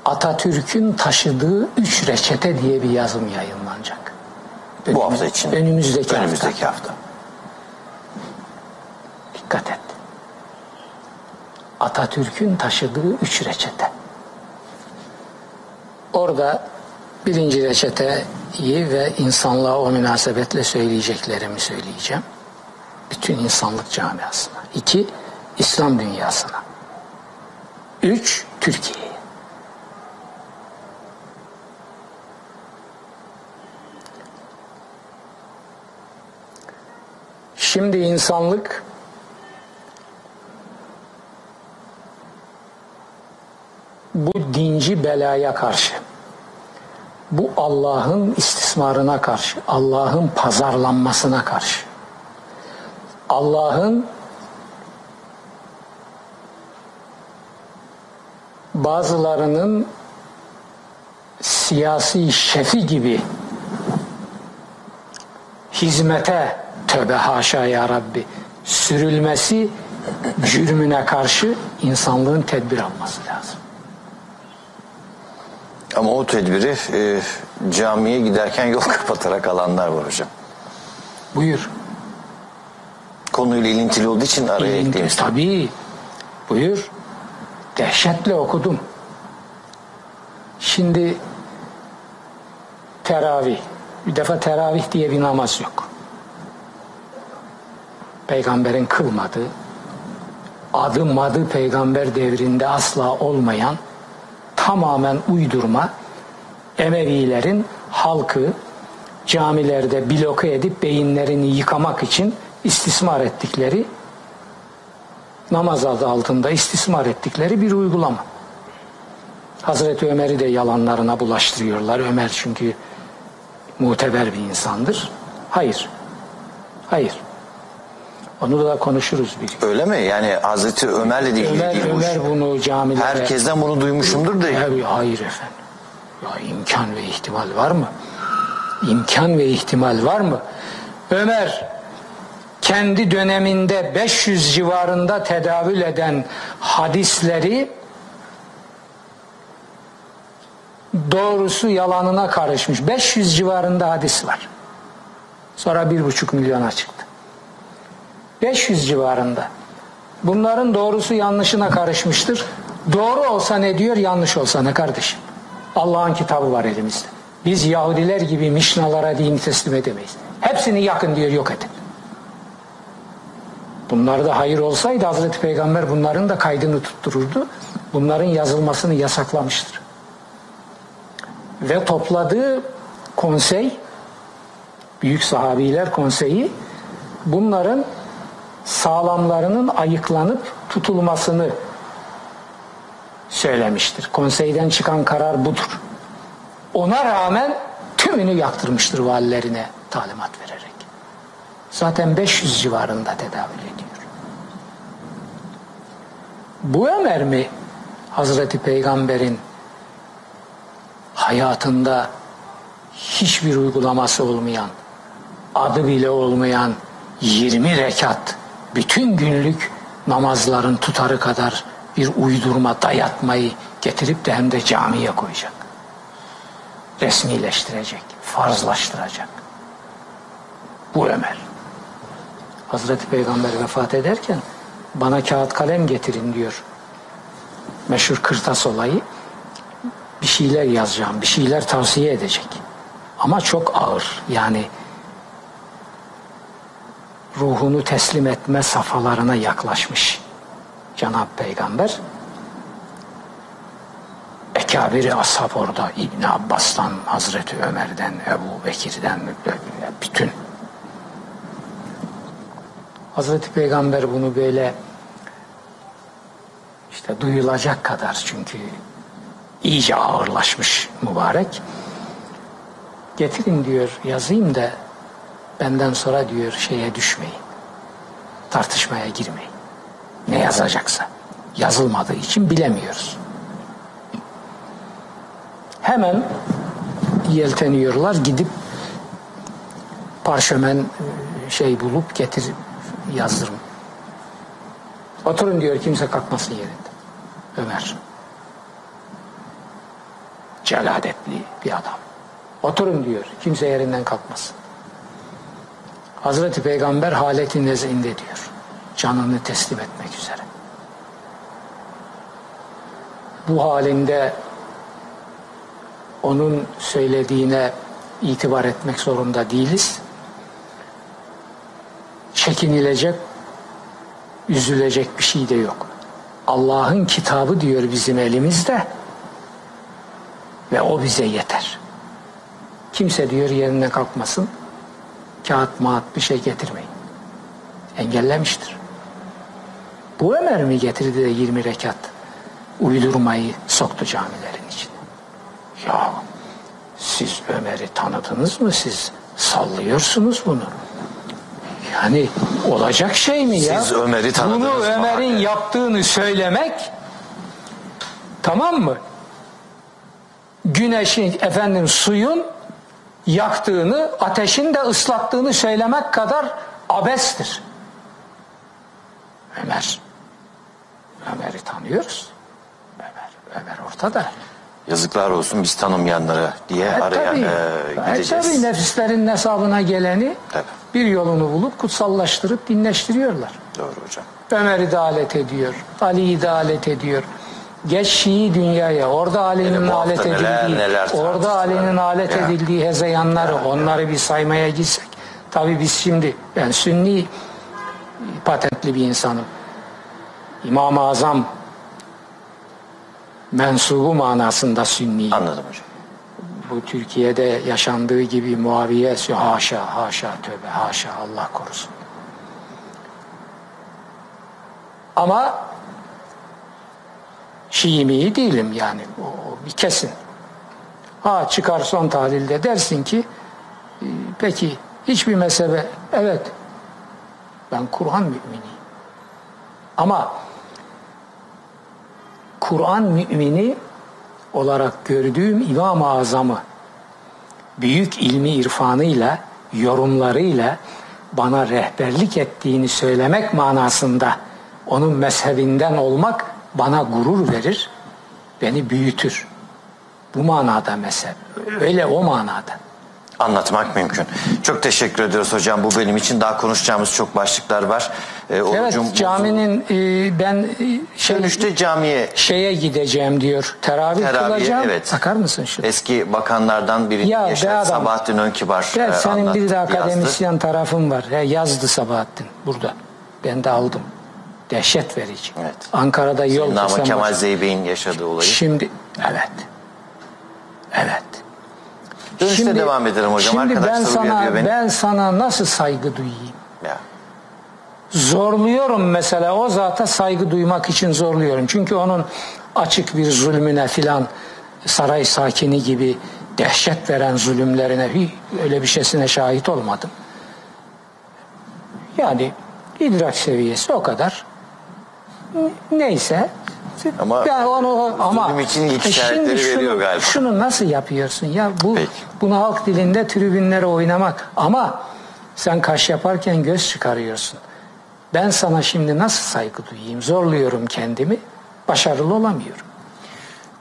Atatürk'ün taşıdığı üç reçete diye bir yazım yayınlanacak. Bu hafta için. Önümüzdeki, hafta. Önümüzdeki hafta. Dikkat et. Atatürk'ün taşıdığı üç reçete. Orada birinci reçeteyi ve insanlığa o münasebetle söyleyeceklerimi söyleyeceğim. Bütün insanlık camiasına. İki, İslam dünyasına. Üç, Türkiye'ye. Şimdi insanlık bu dinci belaya karşı, bu Allah'ın istismarına karşı, Allah'ın pazarlanmasına karşı, Allah'ın bazılarının siyasi şefi gibi hizmete tövbe haşa ya Rabbi sürülmesi cürmüne karşı insanlığın tedbir alması lazım. Ama o tedbiri e, camiye giderken yol kapatarak alanlar var hocam. Buyur. Konuyla ilintili olduğu için araya İlin- ekleyeyim. Tabii. Buyur. Dehşetle okudum. Şimdi teravih. Bir defa teravih diye bir namaz yok. Peygamberin kılmadığı, adı madı peygamber devrinde asla olmayan tamamen uydurma Emevilerin halkı camilerde bloke edip beyinlerini yıkamak için istismar ettikleri namaz adı altında istismar ettikleri bir uygulama. Hazreti Ömer'i de yalanlarına bulaştırıyorlar. Ömer çünkü muteber bir insandır. Hayır. Hayır. Onu da konuşuruz bir. Öyle mi? Yani Hazreti Ömer'le de ilgili Ömer, değil bu iş. Ömer bunu camilere... Herkesten bunu duymuşumdur da. Hayır, hayır efendim. Ya imkan ve ihtimal var mı? İmkan ve ihtimal var mı? Ömer kendi döneminde 500 civarında tedavül eden hadisleri doğrusu yalanına karışmış. 500 civarında hadis var. Sonra bir buçuk milyona çıktı. 500 civarında. Bunların doğrusu yanlışına karışmıştır. Doğru olsa ne diyor, yanlış olsa ne kardeşim? Allah'ın kitabı var elimizde. Biz Yahudiler gibi mişnalara dini teslim edemeyiz. Hepsini yakın diyor, yok edin. Bunlar da hayır olsaydı Hazreti Peygamber bunların da kaydını tuttururdu. Bunların yazılmasını yasaklamıştır. Ve topladığı konsey, büyük sahabiler konseyi bunların sağlamlarının ayıklanıp tutulmasını söylemiştir. Konseyden çıkan karar budur. Ona rağmen tümünü yaktırmıştır valilerine talimat vererek. Zaten 500 civarında tedavül ediyor. Bu Ömer mi Hazreti Peygamber'in hayatında hiçbir uygulaması olmayan, adı bile olmayan 20 rekat bütün günlük namazların tutarı kadar bir uydurma dayatmayı getirip de hem de camiye koyacak. Resmileştirecek, farzlaştıracak. Bu Ömer. Hazreti Peygamber vefat ederken bana kağıt kalem getirin diyor. Meşhur kırtas olayı. Bir şeyler yazacağım, bir şeyler tavsiye edecek. Ama çok ağır. Yani ruhunu teslim etme safhalarına yaklaşmış Cenab-ı Peygamber. Ekabiri ashab orada İbn Abbas'tan, Hazreti Ömer'den, Ebu Bekir'den bütün. Hazreti Peygamber bunu böyle işte duyulacak kadar çünkü iyice ağırlaşmış mübarek. Getirin diyor yazayım da benden sonra diyor şeye düşmeyin. Tartışmaya girmeyin. Ne yazacaksa. Yazılmadığı için bilemiyoruz. Hemen yelteniyorlar gidip parşömen e, şey bulup getir yazdırın. Oturun diyor kimse kalkmasın yerinde. Ömer. Celadetli bir adam. Oturun diyor kimse yerinden kalkmasın. Hazreti Peygamber haleti nezinde diyor. Canını teslim etmek üzere. Bu halinde onun söylediğine itibar etmek zorunda değiliz. Çekinilecek, üzülecek bir şey de yok. Allah'ın kitabı diyor bizim elimizde ve o bize yeter. Kimse diyor yerinden kalkmasın, kağıt mağat bir şey getirmeyin. Engellemiştir. Bu Ömer mi getirdi de 20 rekat uydurmayı soktu camilerin içine? Ya siz Ömer'i tanıdınız mı siz? Sallıyorsunuz bunu. Yani olacak şey mi ya? Siz Ömer'i tanıdınız Bunu? Ömer'in yaptığını söylemek tamam mı? Güneşin efendim suyun yaktığını, ateşin de ıslattığını söylemek kadar abestir. Ömer. Ömer'i tanıyoruz. Ömer, Ömer ortada. Yazıklar olsun biz tanımayanlara diye E, araya tabii. e, E, gideceğiz. tabii nefislerin hesabına geleni Tabii. bir yolunu bulup kutsallaştırıp dinleştiriyorlar. Doğru hocam. Ömer'i de alet ediyor. Ali'yi de alet ediyor. Geç Şii dünyaya. Orada Ali'nin alet neler edildiği, neler orada. Ali'nin alet Ya. edildiği hezeyanları, onları bir saymaya gitsek. Tabii biz şimdi, ben Sünni patentli bir insanım. İmam-ı Azam mensubu manasında Sünni. Anladım hocam. Bu Türkiye'de yaşandığı gibi Muaviye haşa haşa tövbe haşa Allah korusun. Ama Şii değilim yani o bir kesin. Ha çıkar son tahlilde dersin ki e, peki hiçbir mezhebe evet ben Kur'an müminiyim. Ama Kur'an mümini olarak gördüğüm İmam-ı Azam'ı büyük ilmi irfanıyla, yorumlarıyla bana rehberlik ettiğini söylemek manasında onun mezhebinden olmak bana gurur verir, beni büyütür. Bu manada mezhep. Öyle o manada. Anlatmak mümkün. Çok teşekkür ediyoruz hocam. Bu benim için daha konuşacağımız çok başlıklar var. Ee, Evet caminin e, ben e, şey, dönüşte camiye şeye gideceğim diyor. Teravih, Teravih, kılacağım. evet. Takar mısın şunu? eski bakanlardan biri Ya be Yaşar adam. Sabahattin Önkibar Ya e, senin bir de yazdı. akademisyen tarafın var. Ya yazdı Sabahattin burada. Ben de aldım. Dehşet verici. Evet. Ankara'da yol Senin ama Kemal Zeybek'in yaşadığı olayı. Şimdi evet. Evet. Dönüşte devam edelim hocam. Şimdi ben Arkadaşlar sana uyarıyor beni. ben sana nasıl saygı duyayım? Ya. Zorluyorum mesela o zata saygı duymak için zorluyorum. Çünkü onun açık bir zulmüne filan saray sakini gibi dehşet veren zulümlerine hiç öyle bir şeysine şahit olmadım. Yani idrak seviyesi o kadar. Neyse. Ama ben onu ama için şimdi şunu- veriyor galiba. Şunu nasıl yapıyorsun ya bu Peki. bunu halk dilinde tribünlere oynamak ama sen kaş yaparken göz çıkarıyorsun. Ben sana şimdi nasıl saygı duyayım? Zorluyorum kendimi. Başarılı olamıyorum.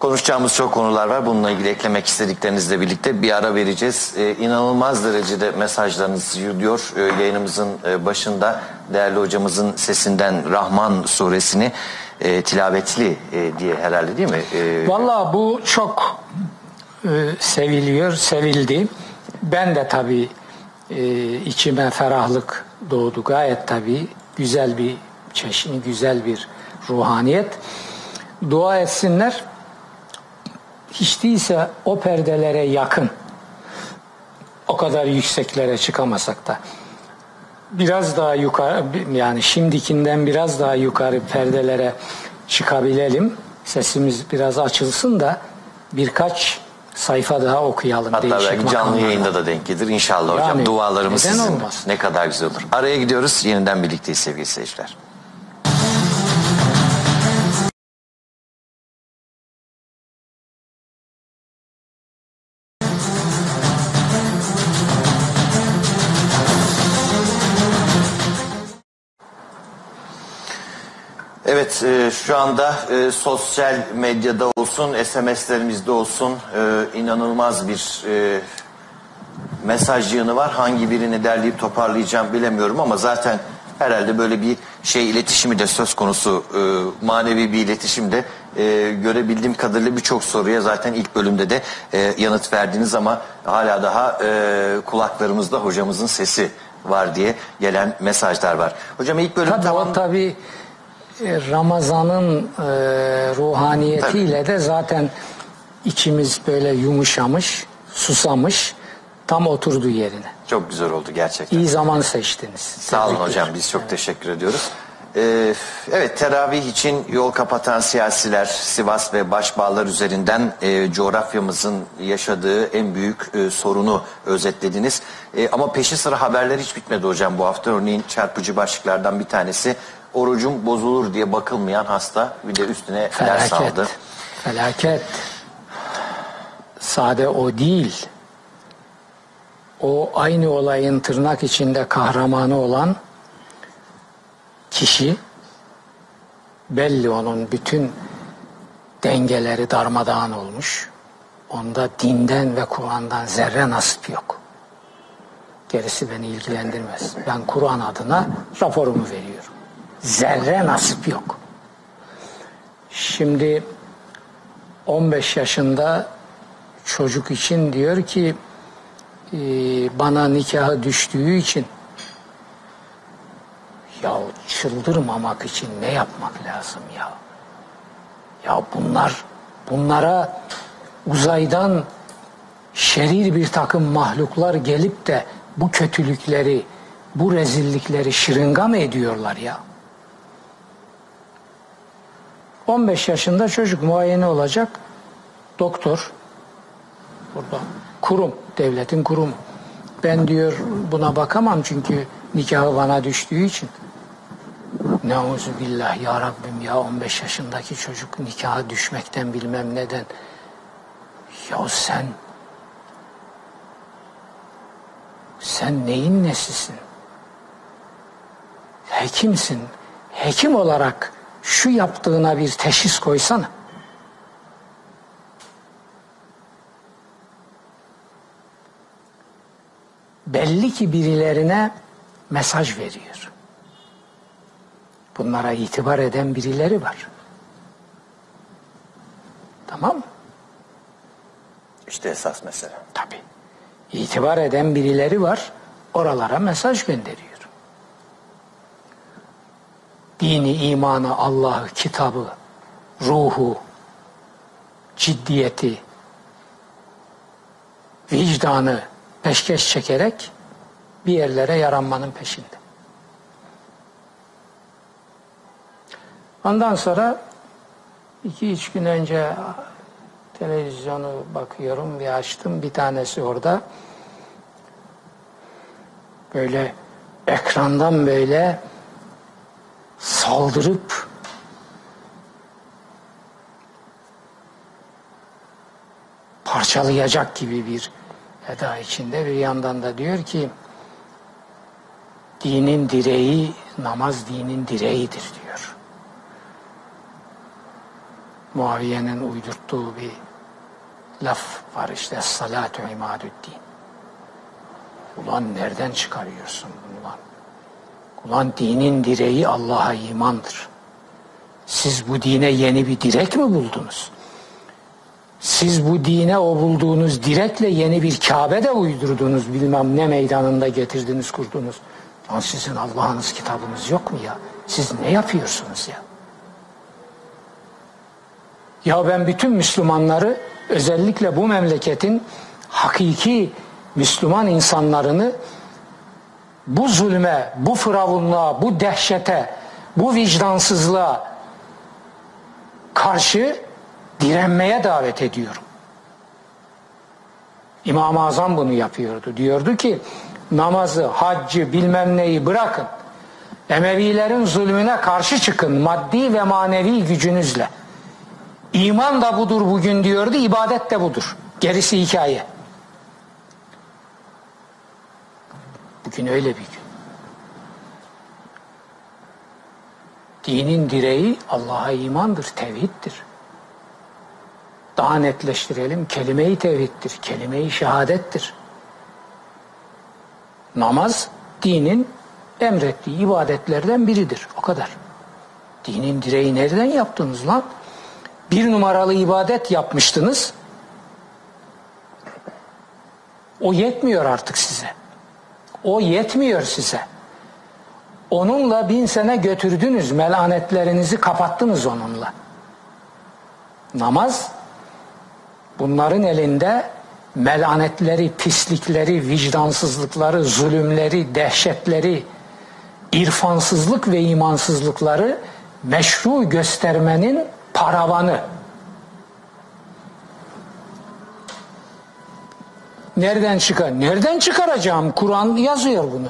Konuşacağımız çok konular var. Bununla ilgili eklemek istediklerinizle birlikte bir ara vereceğiz. Ee, inanılmaz derecede mesajlarınız yürüyor. Ee, yayınımızın e, başında değerli hocamızın sesinden Rahman suresini e, tilavetli e, diye herhalde değil mi? E, Vallahi bu çok e, seviliyor, sevildi. Ben de tabii e, içime ferahlık doğdu. Gayet tabii güzel bir çeşni, güzel bir ruhaniyet. Dua etsinler. Hiç değilse o perdelere yakın o kadar yükseklere çıkamasak da biraz daha yukarı yani şimdikinden biraz daha yukarı perdelere çıkabilelim. Sesimiz biraz açılsın da birkaç sayfa daha okuyalım. Hatta belki canlı yayında da denk gelir. İnşallah hocam. Yani, Dualarımız neden sizin. olmasın? Ne kadar güzel olur. Araya gidiyoruz. Yeniden birlikteyiz sevgili seyirciler. Evet e, şu anda e, sosyal medyada olsun, SMS'lerimizde olsun e, inanılmaz bir e, mesaj yığını var. Hangi birini derleyip toparlayacağım bilemiyorum ama zaten herhalde böyle bir şey iletişimi de söz konusu e, manevi bir iletişim de e, görebildiğim kadarıyla birçok soruya zaten ilk bölümde de e, yanıt verdiniz ama hala daha e, kulaklarımızda hocamızın sesi var diye gelen mesajlar var. Hocam ilk bölüm Tabii tamam. tabii Ramazan'ın e, ruhaniyetiyle de zaten içimiz böyle yumuşamış, susamış, tam oturdu yerine. Çok güzel oldu gerçekten. İyi zaman seçtiniz. Sağ olun hocam biz çok teşekkür ediyoruz. Ee, evet teravih için yol kapatan siyasiler Sivas ve Başbağlar üzerinden e, coğrafyamızın yaşadığı en büyük e, sorunu özetlediniz. E, ama peşi sıra haberler hiç bitmedi hocam bu hafta. Örneğin çarpıcı başlıklardan bir tanesi orucum bozulur diye bakılmayan hasta bir de üstüne ders Felaket. aldı. Felaket. Sade o değil. O aynı olayın tırnak içinde kahramanı olan kişi belli onun bütün dengeleri darmadağın olmuş. Onda dinden ve Kur'an'dan zerre nasip yok. Gerisi beni ilgilendirmez. Ben Kur'an adına raporumu veriyorum. Zerre nasip yok. Şimdi 15 yaşında çocuk için diyor ki e, bana nikahı düştüğü için ya çıldırmamak için ne yapmak lazım ya? Ya bunlar bunlara uzaydan şerir bir takım mahluklar gelip de bu kötülükleri, bu rezillikleri şırınga mı ediyorlar ya? 15 yaşında çocuk muayene olacak. Doktor burada kurum, devletin kurumu. Ben diyor buna bakamam çünkü nikahı bana düştüğü için. Nauzu billah ya Rabbim ya 15 yaşındaki çocuk nikaha düşmekten bilmem neden. Ya sen sen neyin nesisin? Hekimsin. Hekim olarak şu yaptığına bir teşhis koysana. Belli ki birilerine mesaj veriyor. Bunlara itibar eden birileri var. Tamam mı? İşte esas mesele. Tabii. İtibar eden birileri var. Oralara mesaj gönderiyor. Dini, imanı, Allah'ı, kitabı, ruhu, ciddiyeti, vicdanı peşkeş çekerek bir yerlere yaranmanın peşinde. Ondan sonra iki üç gün önce televizyonu bakıyorum bir açtım bir tanesi orada böyle ekrandan böyle saldırıp parçalayacak gibi bir eda içinde bir yandan da diyor ki dinin direği namaz dinin direğidir diyor. Muaviye'nin uydurttuğu bir laf var işte salatu imadüddin. Ulan nereden çıkarıyorsun bunu lan? Ulan dinin direği Allah'a imandır. Siz bu dine yeni bir direk mi buldunuz? Siz bu dine o bulduğunuz direkle yeni bir Kabe de uydurdunuz bilmem ne meydanında getirdiniz kurdunuz. Lan sizin Allah'ınız kitabınız yok mu ya? Siz ne yapıyorsunuz ya? Ya ben bütün Müslümanları özellikle bu memleketin hakiki Müslüman insanlarını bu zulme, bu firavunluğa, bu dehşete, bu vicdansızlığa karşı direnmeye davet ediyorum. İmam-ı Azam bunu yapıyordu. Diyordu ki namazı, haccı, bilmem neyi bırakın. Emevilerin zulmüne karşı çıkın maddi ve manevi gücünüzle. İman da budur bugün diyordu, ibadet de budur. Gerisi hikaye. Bugün öyle bir gün. Dinin direği Allah'a imandır, tevhiddir. Daha netleştirelim, kelime-i tevhiddir, kelime-i şehadettir. Namaz dinin emrettiği ibadetlerden biridir. O kadar. Dinin direği nereden yaptınız lan? Bir numaralı ibadet yapmıştınız. O yetmiyor artık size. O yetmiyor size. Onunla bin sene götürdünüz, melanetlerinizi kapattınız onunla. Namaz, bunların elinde melanetleri, pislikleri, vicdansızlıkları, zulümleri, dehşetleri, irfansızlık ve imansızlıkları meşru göstermenin paravanı. Nereden çıkar? Nereden çıkaracağım? Kur'an yazıyor bunu.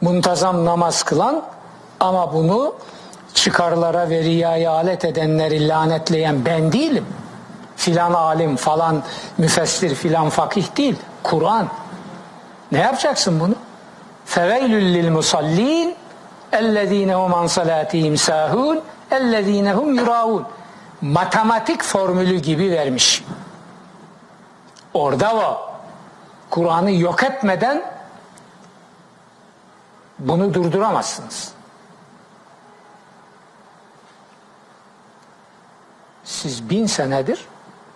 Muntazam namaz kılan ama bunu çıkarlara ve riyaya alet edenleri lanetleyen ben değilim. Filan alim, falan müfessir, filan fakih değil. Kur'an. Ne yapacaksın bunu? Feveylül lil musallin ellezine hum an salatihim sahun ellezine hum yuraun. Matematik formülü gibi vermiş. Orada o. Kur'an'ı yok etmeden bunu durduramazsınız. Siz bin senedir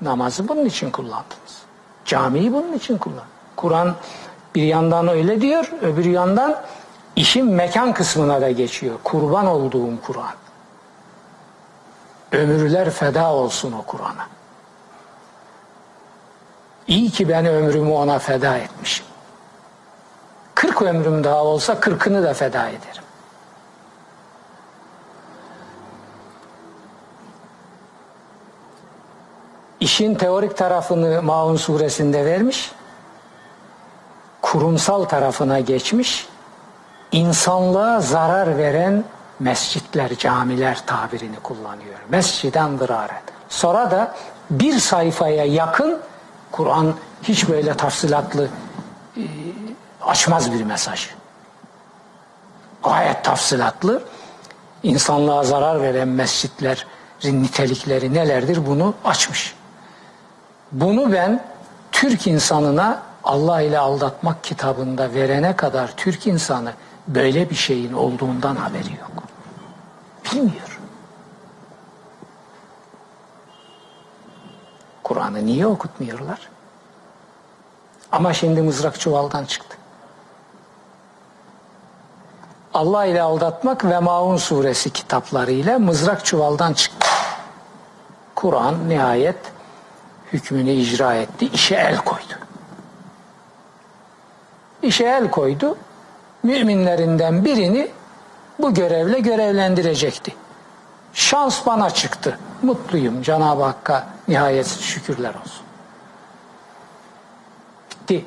namazı bunun için kullandınız. Camiyi bunun için kullan. Kur'an bir yandan öyle diyor, öbür yandan işin mekan kısmına da geçiyor. Kurban olduğum Kur'an. Ömürler feda olsun o Kur'an'a. İyi ki ben ömrümü ona feda etmişim. Kırk ömrüm daha olsa kırkını da feda ederim. İşin teorik tarafını Maun suresinde vermiş. Kurumsal tarafına geçmiş. İnsanlığa zarar veren mescitler, camiler tabirini kullanıyor. Mesciden dıraren. Sonra da bir sayfaya yakın Kur'an hiç böyle tafsilatlı e, açmaz bir mesaj. Gayet tafsilatlı. İnsanlığa zarar veren mescitlerin nitelikleri nelerdir bunu açmış. Bunu ben Türk insanına Allah ile aldatmak kitabında verene kadar Türk insanı böyle bir şeyin olduğundan haberi yok. Bilmiyor. Kur'an'ı niye okutmuyorlar? Ama şimdi mızrak çuvaldan çıktı. Allah ile aldatmak ve Maun suresi kitaplarıyla mızrak çuvaldan çıktı. Kur'an nihayet hükmünü icra etti, işe el koydu. İşe el koydu, müminlerinden birini bu görevle görevlendirecekti. Şans bana çıktı. Mutluyum Cenab-ı Hakk'a nihayet şükürler olsun. Bitti.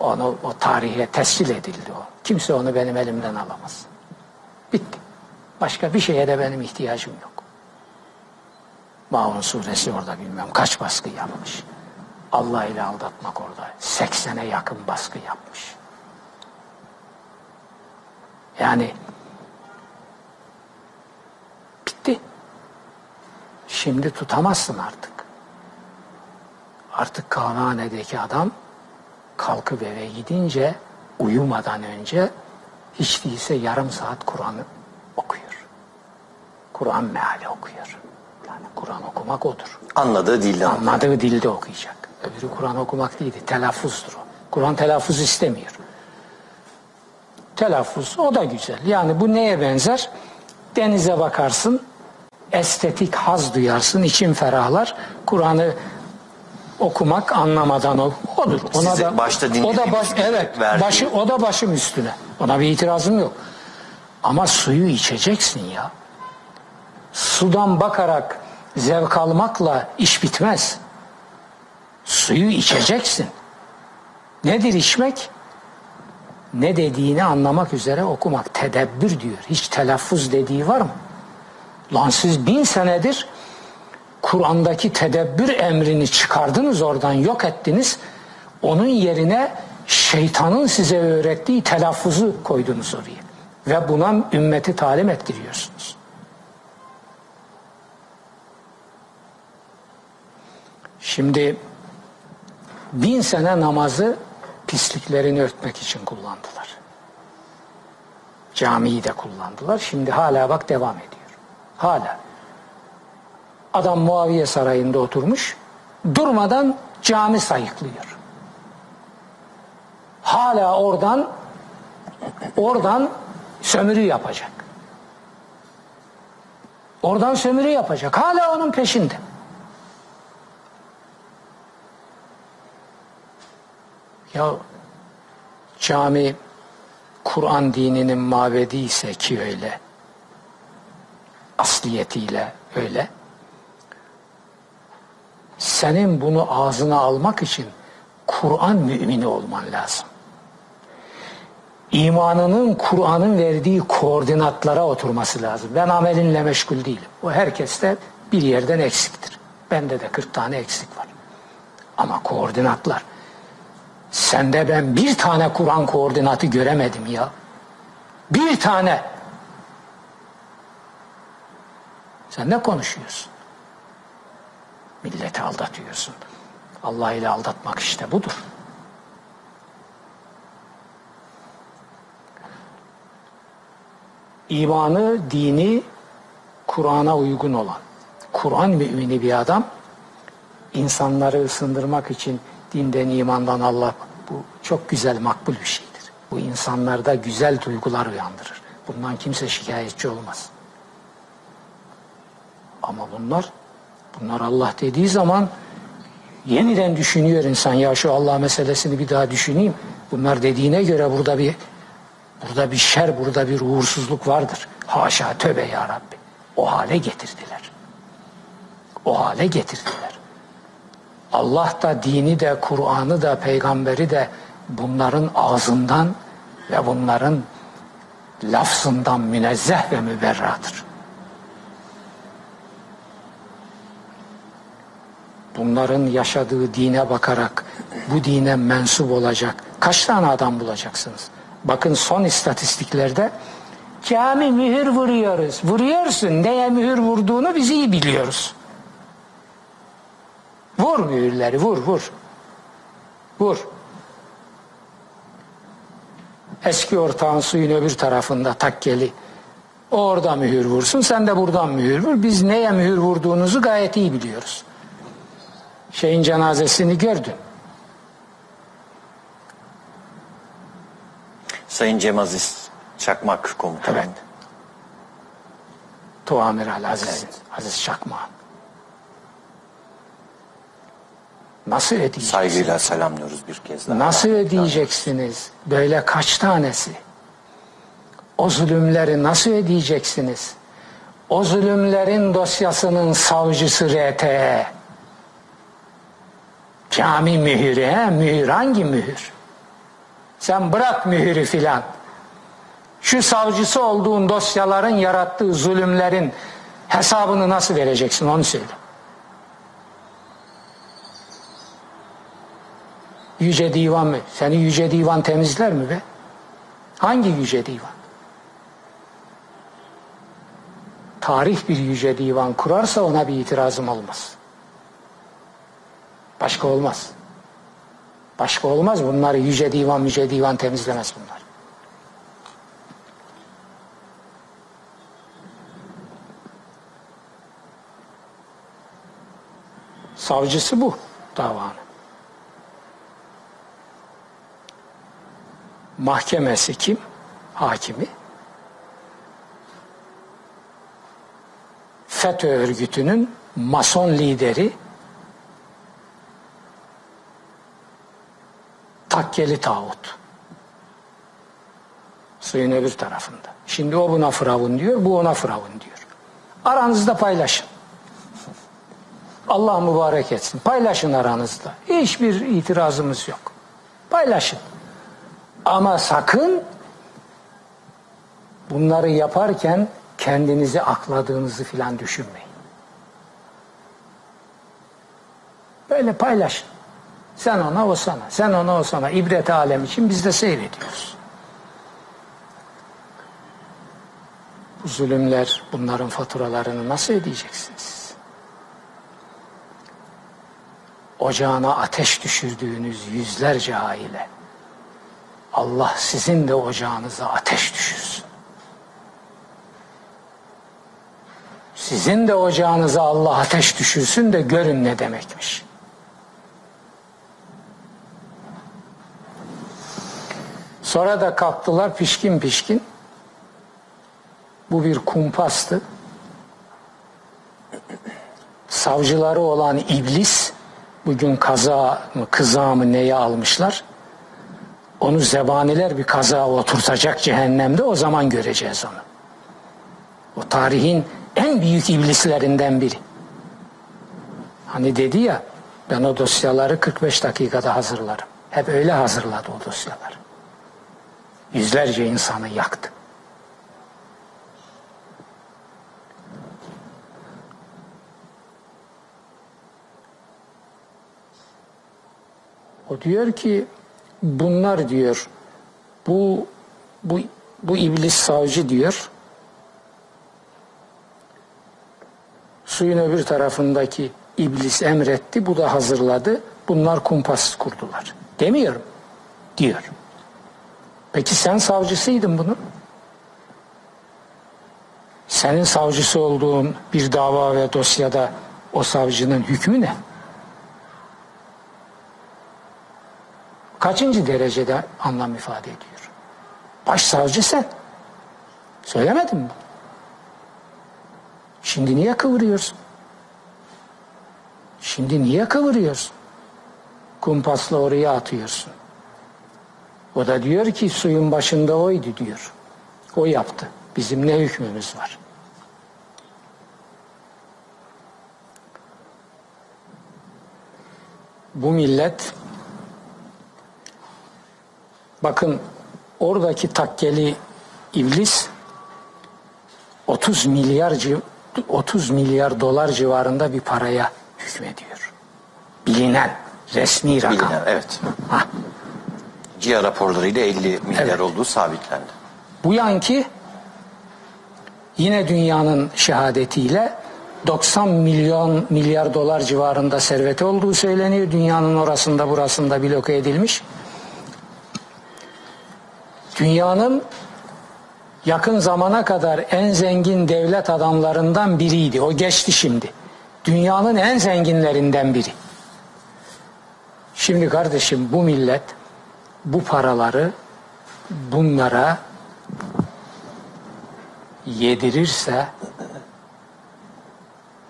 Onu o tarihe tescil edildi o. Kimse onu benim elimden alamaz. Bitti. Başka bir şeye de benim ihtiyacım yok. Maun suresi orada bilmem kaç baskı yapmış. Allah ile aldatmak orada 80'e yakın baskı yapmış. Yani bitti. Şimdi tutamazsın artık. Artık kahvehanedeki adam kalkıp eve gidince uyumadan önce hiç değilse yarım saat Kur'an'ı okuyor. Kur'an meali okuyor. Yani Kur'an okumak odur. Anladığı dilden. Anladığı dilde okuyacak. Öbürü Kur'an okumak değildi. Telaffuzdur o. Kur'an telaffuz istemiyor. Telaffuz o da güzel. Yani bu neye benzer? Denize bakarsın, estetik haz duyarsın, için ferahlar. Kur'an'ı okumak anlamadan ol- olur. Ona Size da başta o da baş, evet verdiği- başı o da başım üstüne. Ona bir itirazım yok. Ama suyu içeceksin ya. Sudan bakarak zevk almakla iş bitmez. Suyu içeceksin. Nedir içmek? Ne dediğini anlamak üzere okumak. Tedebbür diyor. Hiç telaffuz dediği var mı? Lan siz bin senedir Kur'an'daki tedebbür emrini çıkardınız oradan yok ettiniz. Onun yerine şeytanın size öğrettiği telaffuzu koydunuz oraya. Ve buna ümmeti talim ettiriyorsunuz. Şimdi bin sene namazı pisliklerini örtmek için kullandılar. Camiyi de kullandılar. Şimdi hala bak devam ediyor. Hala. Adam Muaviye Sarayı'nda oturmuş. Durmadan cami sayıklıyor. Hala oradan oradan sömürü yapacak. Oradan sömürü yapacak. Hala onun peşinde. Ya cami Kur'an dininin mabedi ise ki öyle asliyetiyle öyle senin bunu ağzına almak için Kur'an mümini olman lazım. İmanının Kur'an'ın verdiği koordinatlara oturması lazım. Ben amelinle meşgul değilim. O herkeste bir yerden eksiktir. Bende de 40 tane eksik var. Ama koordinatlar. Sende ben bir tane Kur'an koordinatı göremedim ya. Bir tane. Sen ne konuşuyorsun? Milleti aldatıyorsun. Allah ile aldatmak işte budur. İmanı, dini Kur'an'a uygun olan, Kur'an mümini bir adam insanları ısındırmak için dinden, imandan Allah bu çok güzel, makbul bir şeydir. Bu insanlarda güzel duygular uyandırır. Bundan kimse şikayetçi olmaz. Ama bunlar bunlar Allah dediği zaman yeniden düşünüyor insan ya şu Allah meselesini bir daha düşüneyim. Bunlar dediğine göre burada bir burada bir şer, burada bir uğursuzluk vardır. Haşa tövbe ya Rabbi. O hale getirdiler. O hale getirdiler. Allah da dini de Kur'an'ı da peygamberi de bunların ağzından ve bunların lafzından münezzeh ve müberradır. Bunların yaşadığı dine bakarak bu dine mensup olacak kaç tane adam bulacaksınız? Bakın son istatistiklerde cami mühür vuruyoruz. Vuruyorsun. Neye mühür vurduğunu biz iyi biliyoruz. Vur mühürleri vur vur. Vur. Eski ortağın suyun öbür tarafında takkeli. O orada mühür vursun sen de buradan mühür vur. Biz neye mühür vurduğunuzu gayet iyi biliyoruz. Şeyin cenazesini gördün. Sayın Cem Aziz Çakmak komutanım. Evet. Tuamiral Aziz, Aziz Çakmak. Nasıl ödeyeceksiniz? Saygıyla selamlıyoruz bir kez daha. Nasıl ödeyeceksiniz? Böyle kaç tanesi? O zulümleri nasıl ödeyeceksiniz? O zulümlerin dosyasının savcısı RTE. Cami mühürü he? Mühür hangi mühür? Sen bırak mühürü filan. Şu savcısı olduğun dosyaların yarattığı zulümlerin hesabını nasıl vereceksin onu söyle. Yüce Divan mı? Seni Yüce Divan temizler mi be? Hangi Yüce Divan? Tarih bir Yüce Divan kurarsa ona bir itirazım olmaz. Başka olmaz. Başka olmaz. Bunları Yüce Divan, Yüce Divan temizlemez bunlar. Savcısı bu davanın. Mahkemesi kim? Hakimi. FETÖ örgütünün mason lideri takkeli tağut. Suyun öbür tarafında. Şimdi o buna firavun diyor, bu ona firavun diyor. Aranızda paylaşın. Allah mübarek etsin. Paylaşın aranızda. Hiçbir itirazımız yok. Paylaşın. Ama sakın bunları yaparken kendinizi akladığınızı filan düşünmeyin. Böyle paylaşın. Sen ona o sana. Sen ona o sana. İbret alem için biz de seyrediyoruz. Bu zulümler bunların faturalarını nasıl ödeyeceksiniz? Ocağına ateş düşürdüğünüz yüzlerce aile. Allah sizin de ocağınıza ateş düşürsün. Sizin de ocağınıza Allah ateş düşürsün de görün ne demekmiş. Sonra da kalktılar pişkin pişkin. Bu bir kumpastı. Savcıları olan iblis bugün kaza mı kıza mı neye almışlar. Onu zebaniler bir kaza oturtacak cehennemde o zaman göreceğiz onu. O tarihin en büyük iblislerinden biri. Hani dedi ya ben o dosyaları 45 dakikada hazırlarım. Hep öyle hazırladı o dosyaları. Yüzlerce insanı yaktı. O diyor ki bunlar diyor bu bu bu iblis savcı diyor suyun öbür tarafındaki iblis emretti bu da hazırladı bunlar kumpas kurdular demiyorum diyor peki sen savcısıydın bunun senin savcısı olduğun bir dava ve dosyada o savcının hükmü ne? Kaçıncı derecede anlam ifade ediyor? Başsavcı sen. Söylemedin mi? Şimdi niye kıvırıyorsun? Şimdi niye kıvırıyorsun? Kumpasla oraya atıyorsun. O da diyor ki suyun başında oydu diyor. O yaptı. Bizim ne hükmümüz var? Bu millet bakın oradaki takkeli iblis 30 milyar civ- 30 milyar dolar civarında bir paraya hükmediyor. Bilinen resmi rakam. Bilinen, evet. Ha. CIA raporlarıyla 50 milyar Evet. olduğu sabitlendi. Bu yanki yine dünyanın şehadetiyle 90 milyon milyar dolar civarında serveti olduğu söyleniyor. Dünyanın orasında burasında bloke edilmiş. Dünyanın yakın zamana kadar en zengin devlet adamlarından biriydi. O geçti şimdi. Dünyanın en zenginlerinden biri. Şimdi kardeşim bu millet bu paraları bunlara yedirirse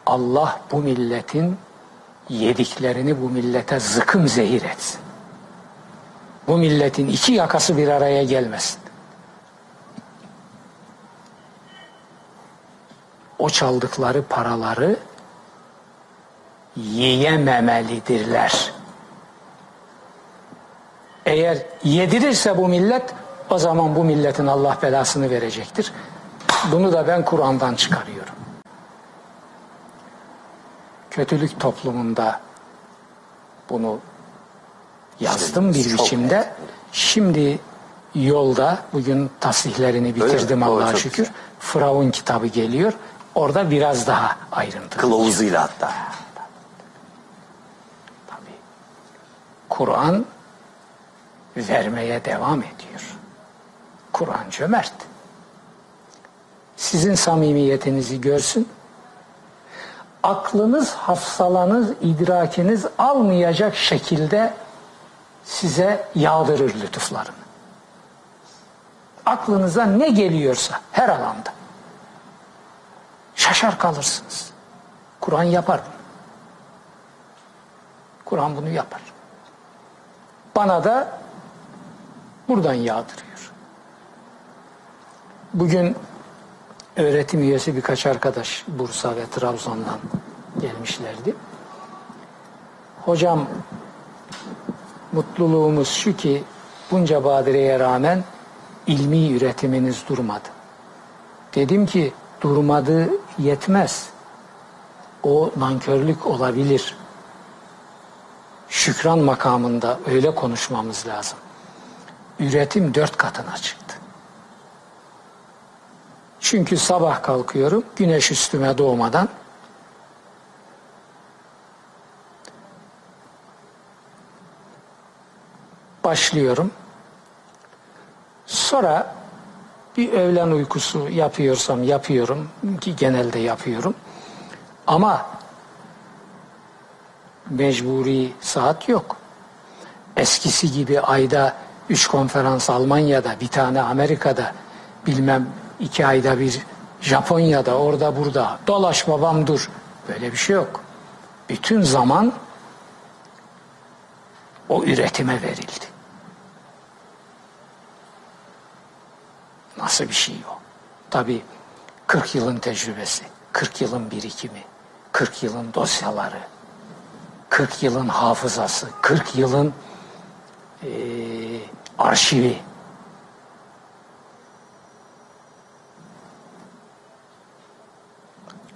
Allah bu milletin yediklerini bu millete zıkım zehir etsin. Bu milletin iki yakası bir araya gelmesin. O çaldıkları paraları yiyememelidirler. Eğer yedirirse bu millet o zaman bu milletin Allah belasını verecektir. Bunu da ben Kur'an'dan çıkarıyorum. Kötülük toplumunda bunu yazdım bir biçimde. Şimdi yolda bugün tasihlerini bitirdim Allah'a şükür. Firavun kitabı geliyor. Orada biraz daha ayrıntı. Kılavuzuyla hatta. Tabii. Kur'an vermeye devam ediyor. Kur'an cömert. Sizin samimiyetinizi görsün. Aklınız, hafsalanız, idrakiniz almayacak şekilde size yağdırır lütuflarını. Aklınıza ne geliyorsa her alanda. Şaşar kalırsınız. Kur'an yapar bunu. Kur'an bunu yapar. Bana da buradan yağdırıyor. Bugün öğretim üyesi birkaç arkadaş Bursa ve Trabzon'dan gelmişlerdi. Hocam mutluluğumuz şu ki bunca badireye rağmen ilmi üretiminiz durmadı. Dedim ki durmadı yetmez. O nankörlük olabilir. Şükran makamında öyle konuşmamız lazım. Üretim dört katına çıktı. Çünkü sabah kalkıyorum güneş üstüme doğmadan başlıyorum. Sonra bir öğlen uykusu yapıyorsam yapıyorum ki genelde yapıyorum. Ama mecburi saat yok. Eskisi gibi ayda üç konferans Almanya'da, bir tane Amerika'da, bilmem iki ayda bir Japonya'da, orada burada, dolaş babam dur. Böyle bir şey yok. Bütün zaman o üretime verildi. Nasıl bir şey o? Tabii 40 yılın tecrübesi, 40 yılın birikimi, 40 yılın dosyaları, 40 yılın hafızası, 40 yılın eee, arşivi.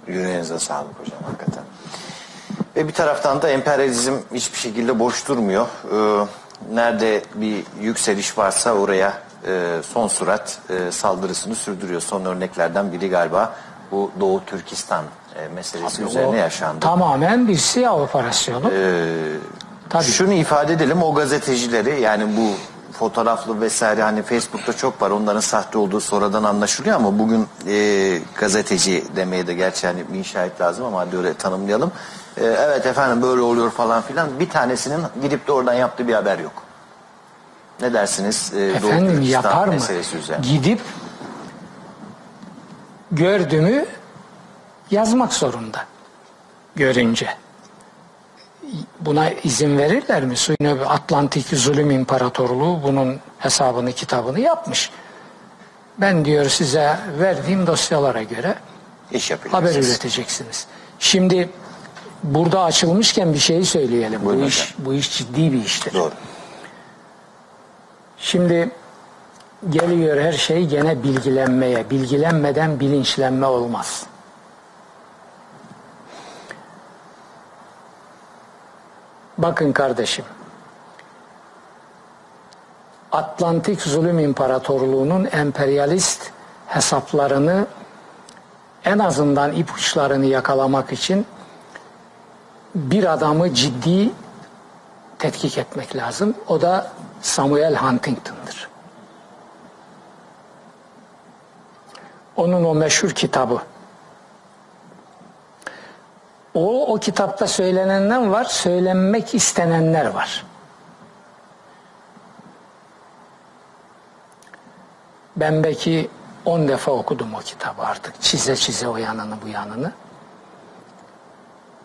Yüreğinize sağlık hocam hakikaten. Ve bir taraftan da emperyalizm hiçbir şekilde boş durmuyor. Ee, nerede bir yükseliş varsa oraya e, son surat e, saldırısını sürdürüyor. Son örneklerden biri galiba bu Doğu Türkistan e, meselesi üzerine O yaşandı. Tamamen bir siyah operasyonu. Tabii. Şunu ifade edelim o gazetecileri yani bu fotoğraflı vesaire hani Facebook'ta çok var onların sahte olduğu sonradan anlaşılıyor ama bugün e, gazeteci demeye de gerçi hani bir şahit lazım ama hadi öyle tanımlayalım. E, evet efendim böyle oluyor falan filan bir tanesinin gidip de oradan yaptığı bir haber yok. Ne dersiniz? E, Efendim yapar mı? üzerine. Gidip gördüğümü yazmak zorunda. Görünce. Buna izin verirler mi? Suyunu Atlantik Zulüm İmparatorluğu bunun hesabını kitabını yapmış. Ben diyor size verdiğim dosyalara göre İş haber üreteceksiniz. Şimdi burada açılmışken bir şey söyleyelim. Buyurun bu iş bu iş ciddi bir iştir. Doğru. Şimdi geliyor her şey gene bilgilenmeye. Bilgilenmeden bilinçlenme olmaz. Bakın kardeşim. Atlantik Zulüm İmparatorluğu'nun emperyalist hesaplarını en azından ipuçlarını yakalamak için bir adamı ciddi tetkik etmek lazım. O da Samuel Huntington'dır. Onun o meşhur kitabı. O, o kitapta söylenenler var, söylenmek istenenler var. Ben belki on defa okudum o kitabı artık. Çize çize o yanını bu yanını.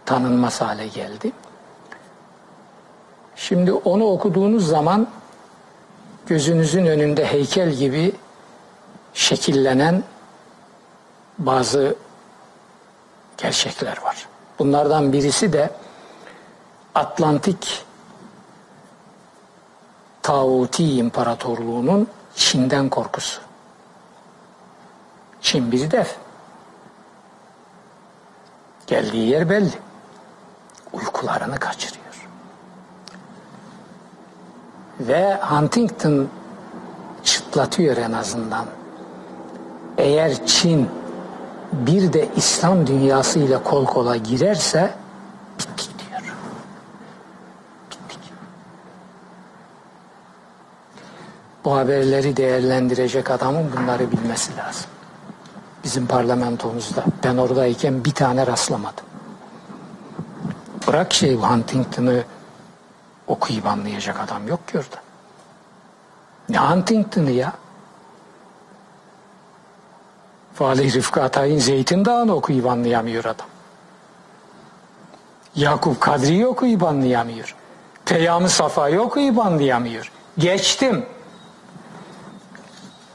Tanınmaz hale geldi. Şimdi onu okuduğunuz zaman gözünüzün önünde heykel gibi şekillenen bazı gerçekler var. Bunlardan birisi de Atlantik Tağuti İmparatorluğu'nun Çin'den korkusu. Çin bir dev. Geldiği yer belli. Uykularını kaçırıyor. Ve Huntington çıtlatıyor en azından. Eğer Çin bir de İslam dünyası ile kol kola girerse bittik diyor. Bittik. Bu haberleri değerlendirecek adamın bunları bilmesi lazım. Bizim parlamentomuzda ben oradayken bir tane rastlamadım. Bırak şey Huntington'ı okuyup anlayacak adam yok ki orada. Ne Huntington'ı ya? Valih Rıfkı Atay'ın Zeytin Dağı'nı okuyup anlayamıyor adam. Yakup Kadri'yi okuyup anlayamıyor. Peyam-ı Safa'yı okuyup anlayamıyor. Geçtim.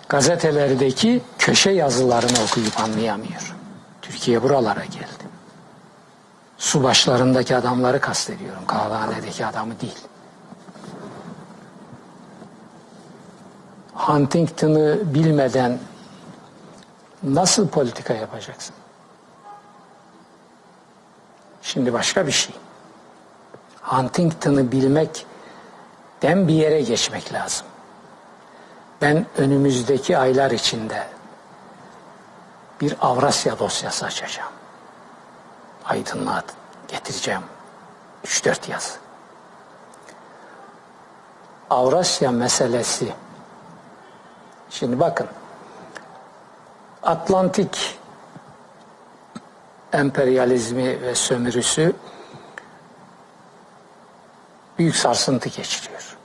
gazetelerdeki köşe yazılarını okuyup anlayamıyor. Türkiye buralara geldi. Su başlarındaki adamları kastediyorum. Kahvehanedeki adamı değil. Huntington'ı bilmeden nasıl politika yapacaksın? Şimdi başka bir şey. Huntington'ı bilmekten bir yere geçmek lazım. Ben önümüzdeki aylar içinde bir Avrasya dosyası açacağım. Aydınlığa getireceğim. 3-4 yazı. Avrasya meselesi. Şimdi bakın. Atlantik emperyalizmi ve sömürüsü büyük sarsıntı geçiriyor.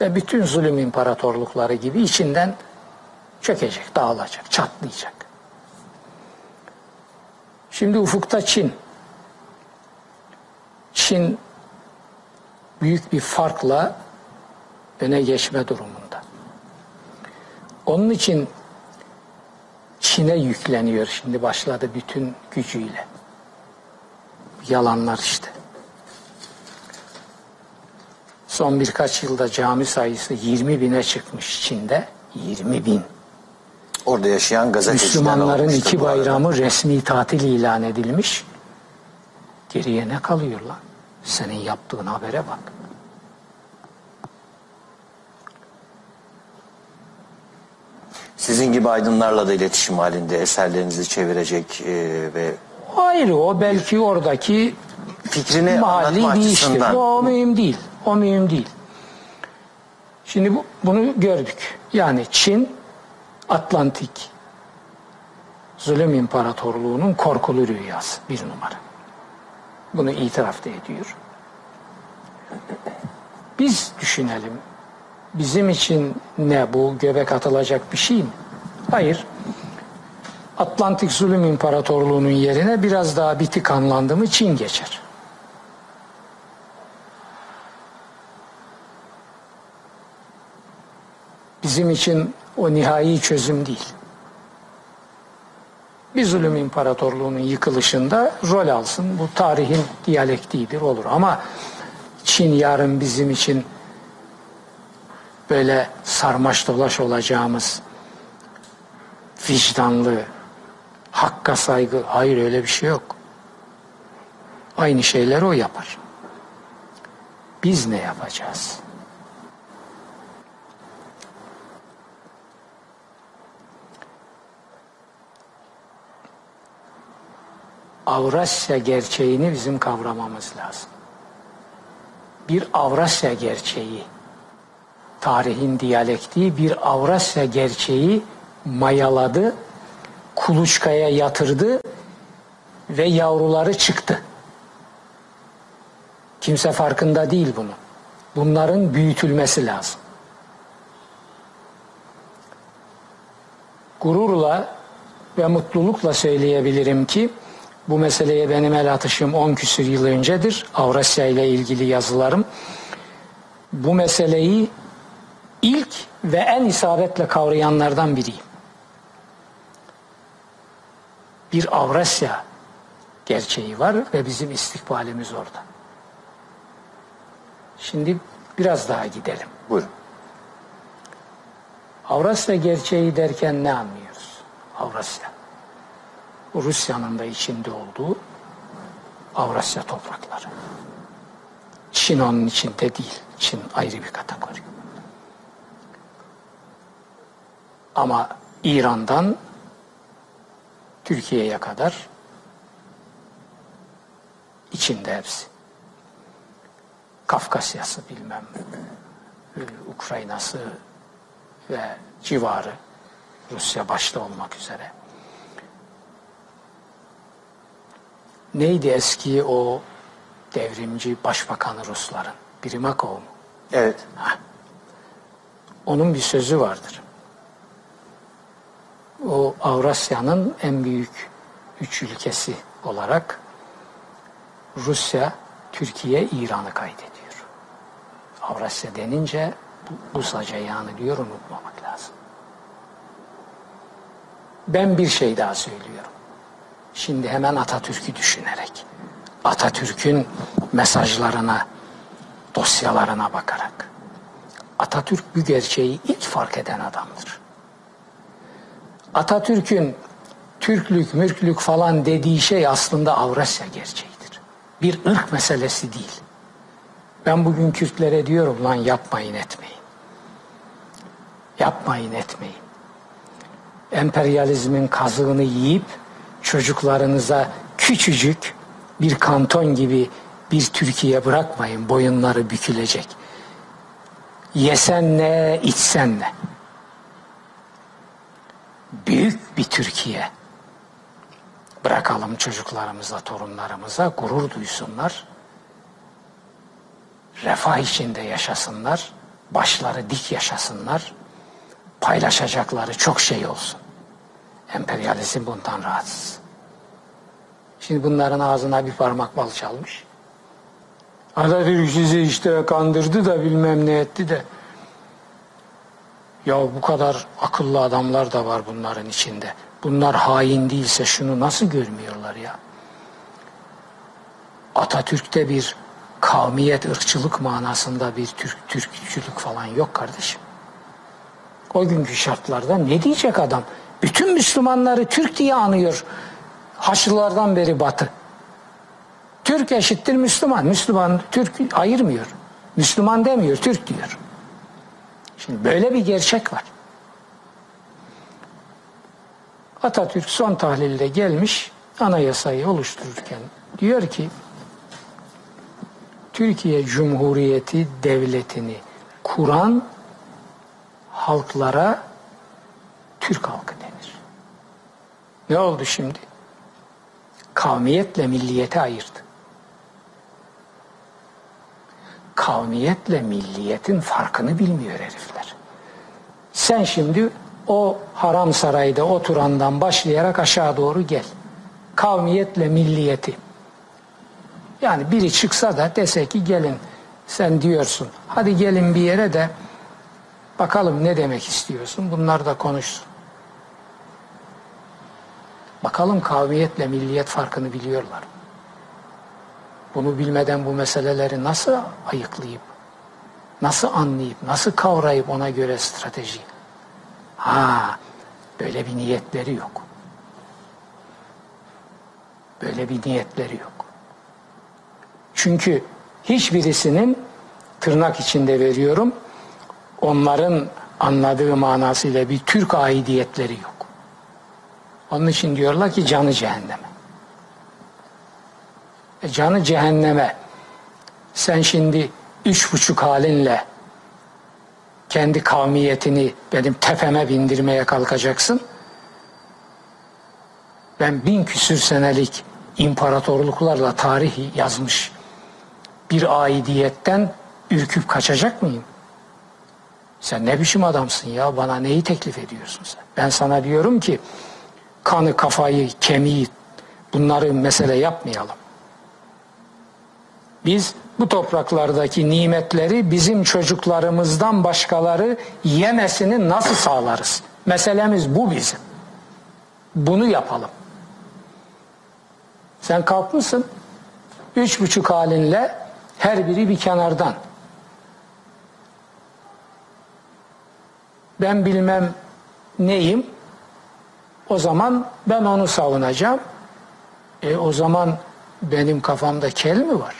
Ve bütün zulüm imparatorlukları gibi içinden çökecek, dağılacak, çatlayacak. Şimdi ufukta Çin. Çin büyük bir farkla öne geçme durumunda. Onun için Çin'e yükleniyor şimdi başladı bütün gücüyle. Yalanlar işte. Son birkaç yılda cami sayısı 20 bine çıkmış Çin'de. 20 bin. Orada yaşayan gazeteciler Müslümanların iki bayramı resmi tatil ilan edilmiş. Geriye ne kalıyor lan? Senin yaptığın habere bak. Sizin gibi aydınlarla da iletişim halinde eserlerinizi çevirecek e, ve Hayır o belki oradaki fikrini mahalli anlatma değiştir. açısından. O mühim değil. O mühim değil. Şimdi bu, bunu gördük. Yani Çin Atlantik zulüm imparatorluğunun korkulu rüyası bir numara. Bunu itiraf da ediyor. Biz düşünelim. Bizim için ne bu göbek atılacak bir şey mi? Hayır. Atlantik zulüm imparatorluğunun yerine biraz daha bitik anlandı mı Çin geçer. Bizim için o nihai çözüm değil. Bir zulüm imparatorluğunun yıkılışında rol alsın. Bu tarihin diyalektiğidir olur. Ama Çin yarın bizim için böyle sarmaş dolaş olacağımız vicdanlı, hakka saygı. Hayır öyle bir şey yok. Aynı şeyleri o yapar. Biz ne yapacağız? Avrasya gerçeğini bizim kavramamız lazım. Bir Avrasya gerçeği, tarihin diyalektiği bir Avrasya gerçeği mayaladı, kuluçkaya yatırdı ve yavruları çıktı. Kimse farkında değil bunu. Bunların büyütülmesi lazım. Gururla ve mutlulukla söyleyebilirim ki bu meseleye benim el atışım 10 küsür yıl öncedir. Avrasya ile ilgili yazılarım. Bu meseleyi ilk ve en isabetle kavrayanlardan biriyim. Bir Avrasya gerçeği var ve bizim istikbalimiz orada. Şimdi biraz daha gidelim. Buyurun. Avrasya gerçeği derken ne anlıyoruz? Avrasya. Rusya'nın da içinde olduğu Avrasya toprakları. Çin onun içinde değil. Çin ayrı bir kategori. Ama İran'dan Türkiye'ye kadar içinde hepsi. Kafkasya'sı bilmem, e, Ukrayna'sı ve civarı Rusya başta olmak üzere. Neydi eski o devrimci başbakanı Rusların? Primakov mu? Evet. Onun bir sözü vardır. O Avrasya'nın en büyük üç ülkesi olarak Rusya, Türkiye, İran'ı kaydediyor. Avrasya denince bu, bu saca yani diyor unutmamak lazım. Ben bir şey daha söylüyorum. Şimdi hemen Atatürk'ü düşünerek, Atatürk'ün mesajlarına, dosyalarına bakarak. Atatürk bu gerçeği ilk fark eden adamdır. Atatürk'ün Türklük, mürklük falan dediği şey aslında Avrasya gerçeğidir. Bir ırk meselesi değil. Ben bugün Kürtlere diyorum lan yapmayın etmeyin. Yapmayın etmeyin. Emperyalizmin kazığını yiyip çocuklarınıza küçücük bir kanton gibi bir Türkiye bırakmayın. Boyunları bükülecek. Yesen ne, içsen ne. Büyük bir Türkiye. Bırakalım çocuklarımıza, torunlarımıza gurur duysunlar. Refah içinde yaşasınlar. Başları dik yaşasınlar. Paylaşacakları çok şey olsun. Emperyalizm bundan rahatsız. Şimdi bunların ağzına bir parmak bal çalmış. Atatürk sizi işte kandırdı da bilmem ne etti de. Ya bu kadar akıllı adamlar da var bunların içinde. Bunlar hain değilse şunu nasıl görmüyorlar ya? Atatürk'te bir kavmiyet, ırkçılık manasında bir Türk, Türkçülük falan yok kardeşim. O günkü şartlarda ne diyecek adam? Bütün Müslümanları Türk diye anıyor. Haçlılardan beri batı. Türk eşittir Müslüman. Müslüman Türk ayırmıyor. Müslüman demiyor, Türk diyor. Şimdi böyle bir gerçek var. Atatürk son tahlilde gelmiş anayasayı oluştururken diyor ki Türkiye Cumhuriyeti devletini kuran halklara Türk halkı denir. Ne oldu şimdi? Kavmiyetle milliyete ayırdı. Kavmiyetle milliyetin farkını bilmiyor herifler. Sen şimdi o haram sarayda oturandan başlayarak aşağı doğru gel. Kavmiyetle milliyeti. Yani biri çıksa da dese ki gelin sen diyorsun. Hadi gelin bir yere de bakalım ne demek istiyorsun. Bunlar da konuşsun. Bakalım kavmiyetle milliyet farkını biliyorlar. Bunu bilmeden bu meseleleri nasıl ayıklayıp, nasıl anlayıp, nasıl kavrayıp ona göre strateji. Ha, böyle bir niyetleri yok. Böyle bir niyetleri yok. Çünkü hiçbirisinin tırnak içinde veriyorum, onların anladığı manasıyla bir Türk aidiyetleri yok. Onun için diyorlar ki canı cehenneme. E canı cehenneme. Sen şimdi üç buçuk halinle kendi kavmiyetini benim tepeme bindirmeye kalkacaksın. Ben bin küsür senelik imparatorluklarla tarih yazmış bir aidiyetten ürküp kaçacak mıyım? Sen ne biçim adamsın ya bana neyi teklif ediyorsun sen? Ben sana diyorum ki kanı, kafayı, kemiği bunları mesele yapmayalım. Biz bu topraklardaki nimetleri bizim çocuklarımızdan başkaları yemesini nasıl sağlarız? Meselemiz bu bizim. Bunu yapalım. Sen kalkmışsın üç buçuk halinle her biri bir kenardan. Ben bilmem neyim o zaman ben onu savunacağım. E o zaman benim kafamda kel mi var?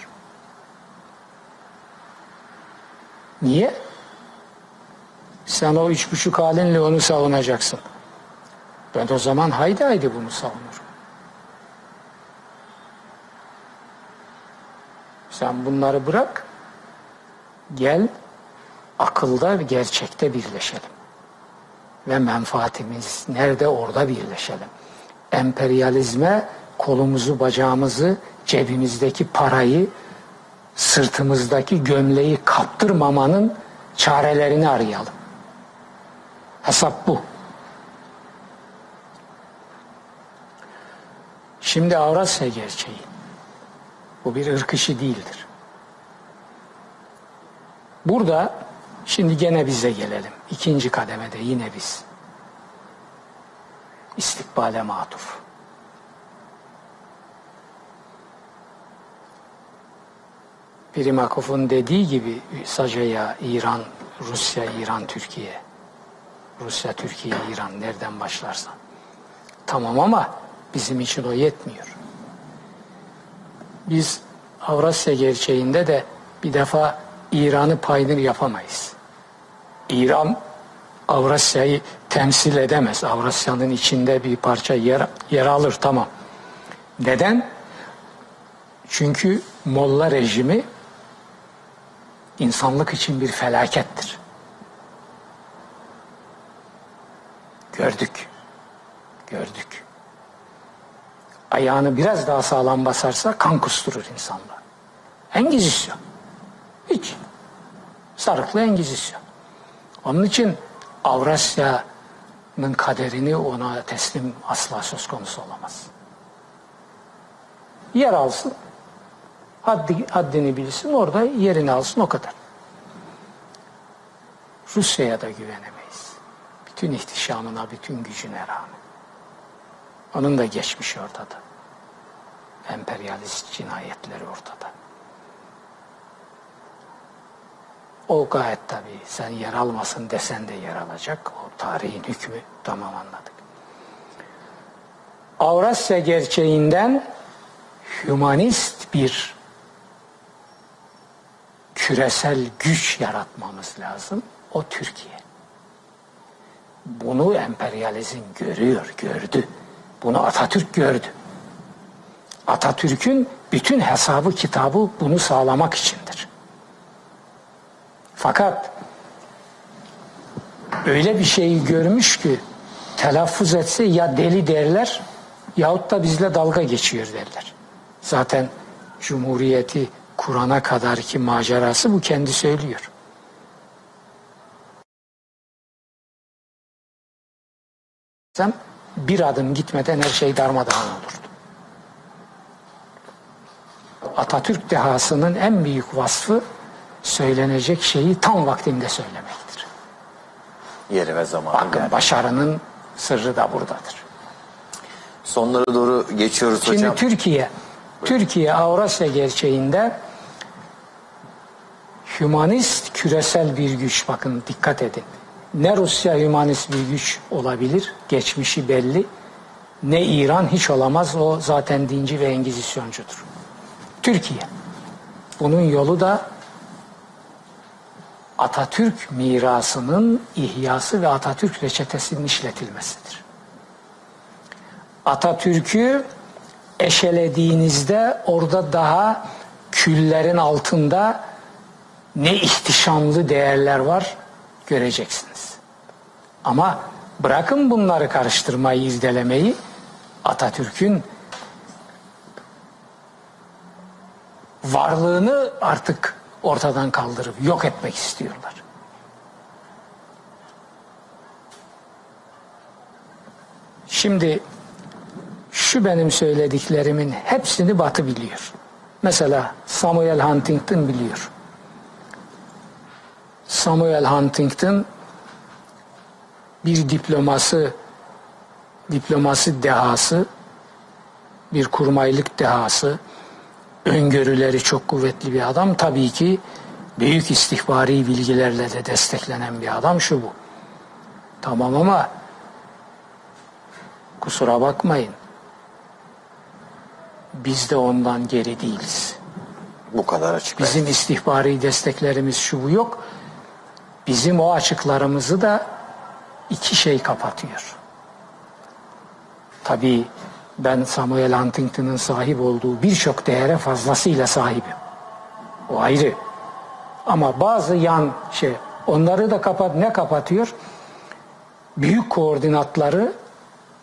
Niye? Sen o üç buçuk halinle onu savunacaksın. Ben o zaman haydi haydi bunu savunurum. Sen bunları bırak. Gel akılda ve gerçekte birleşelim. Ve menfaatimiz nerede orada birleşelim. Emperyalizme kolumuzu, bacağımızı, cebimizdeki parayı, sırtımızdaki gömleği kaptırmamanın çarelerini arayalım. Hesap bu. Şimdi Avrasya gerçeği. Bu bir ırk işi değildir. Burada şimdi gene bize gelelim. İkinci kademede yine biz. istikbale matuf. Primakov'un dediği gibi Sajaya, İran, Rusya, İran, Türkiye. Rusya, Türkiye, İran nereden başlarsan. Tamam ama bizim için o yetmiyor. Biz Avrasya gerçeğinde de bir defa İran'ı payını yapamayız. İran Avrasya'yı temsil edemez. Avrasya'nın içinde bir parça yer, yer alır tamam. Neden? Çünkü Molla rejimi insanlık için bir felakettir. Gördük. Gördük. Ayağını biraz daha sağlam basarsa kan kusturur insanlar. Engizisyon. Hiç. Sarıklı Engizisyon. Onun için Avrasya'nın kaderini ona teslim asla söz konusu olamaz. Yer alsın, haddi, haddini bilsin, orada yerini alsın o kadar. Rusya'ya da güvenemeyiz. Bütün ihtişamına, bütün gücüne rağmen. Onun da geçmişi ortada. Emperyalist cinayetleri ortada. O gayet tabii sen yer almasın desen de yer alacak. O tarihin hükmü tamam anladık. Avrasya gerçeğinden hümanist bir küresel güç yaratmamız lazım. O Türkiye. Bunu emperyalizm görüyor, gördü. Bunu Atatürk gördü. Atatürk'ün bütün hesabı kitabı bunu sağlamak içindir. Fakat öyle bir şeyi görmüş ki telaffuz etse ya deli derler yahut da bizle dalga geçiyor derler. Zaten Cumhuriyeti kurana kadarki macerası bu kendi söylüyor. Bir adım gitmeden her şey darmadağın olurdu. Atatürk dehasının en büyük vasfı söylenecek şeyi tam vaktinde söylemektir. Yeri ve zamanı. Bakın yani. başarının sırrı da buradadır. Sonlara doğru geçiyoruz Şimdi hocam. Türkiye, Türkiye Avrasya gerçeğinde hümanist küresel bir güç bakın dikkat edin. Ne Rusya hümanist bir güç olabilir, geçmişi belli. Ne İran hiç olamaz, o zaten dinci ve engizisyoncudur. Türkiye. Bunun yolu da Atatürk mirasının ihyası ve Atatürk reçetesinin işletilmesidir. Atatürk'ü eşelediğinizde orada daha küllerin altında ne ihtişamlı değerler var göreceksiniz. Ama bırakın bunları karıştırmayı, irdelemeyi Atatürk'ün varlığını artık ortadan kaldırıp yok etmek istiyorlar. Şimdi şu benim söylediklerimin hepsini Batı biliyor. Mesela Samuel Huntington biliyor. Samuel Huntington bir diploması diploması dehası bir kurmaylık dehası öngörüleri çok kuvvetli bir adam tabii ki büyük istihbari bilgilerle de desteklenen bir adam şu bu. Tamam ama kusura bakmayın biz de ondan geri değiliz. Bu kadar açık. Bizim istihbari desteklerimiz şu bu yok. Bizim o açıklarımızı da iki şey kapatıyor. Tabii ben Samuel Huntington'ın sahip olduğu birçok değere fazlasıyla sahibim. O ayrı. Ama bazı yan şey onları da kapat ne kapatıyor? Büyük koordinatları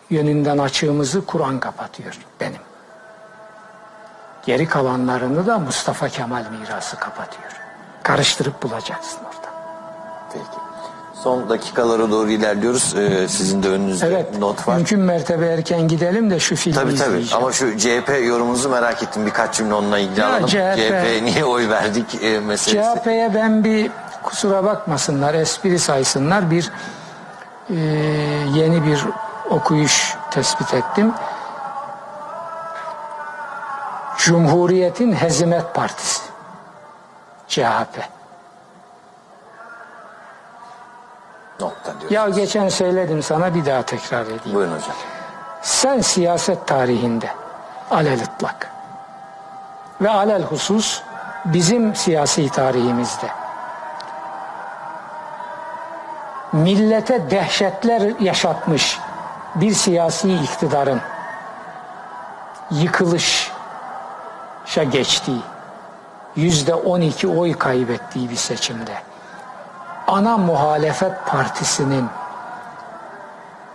yönünden açığımızı Kur'an kapatıyor benim. Geri kalanlarını da Mustafa Kemal mirası kapatıyor. Karıştırıp bulacaksın orada. Peki. Son dakikalara doğru ilerliyoruz. Ee, sizin de önünüzde Evet. not var. Mümkün mertebe erken gidelim de şu filmi Tabii tabii ama şu CHP yorumunuzu merak ettim. Birkaç cümle onunla ilgili Ya alalım. CHP CHP'ye niye oy verdik e, meselesi. CHP'ye ben bir kusura bakmasınlar, espri saysınlar bir e, yeni bir okuyuş tespit ettim. Cumhuriyetin Hezimet Partisi. CHP. Nokta diyor. Ya geçen söyledim sana bir daha tekrar edeyim. Buyurun hocam. Sen siyaset tarihinde alel ıtlak ve alel husus bizim siyasi tarihimizde millete dehşetler yaşatmış bir siyasi iktidarın yıkılışa geçtiği yüzde on iki oy kaybettiği bir seçimde ana muhalefet partisinin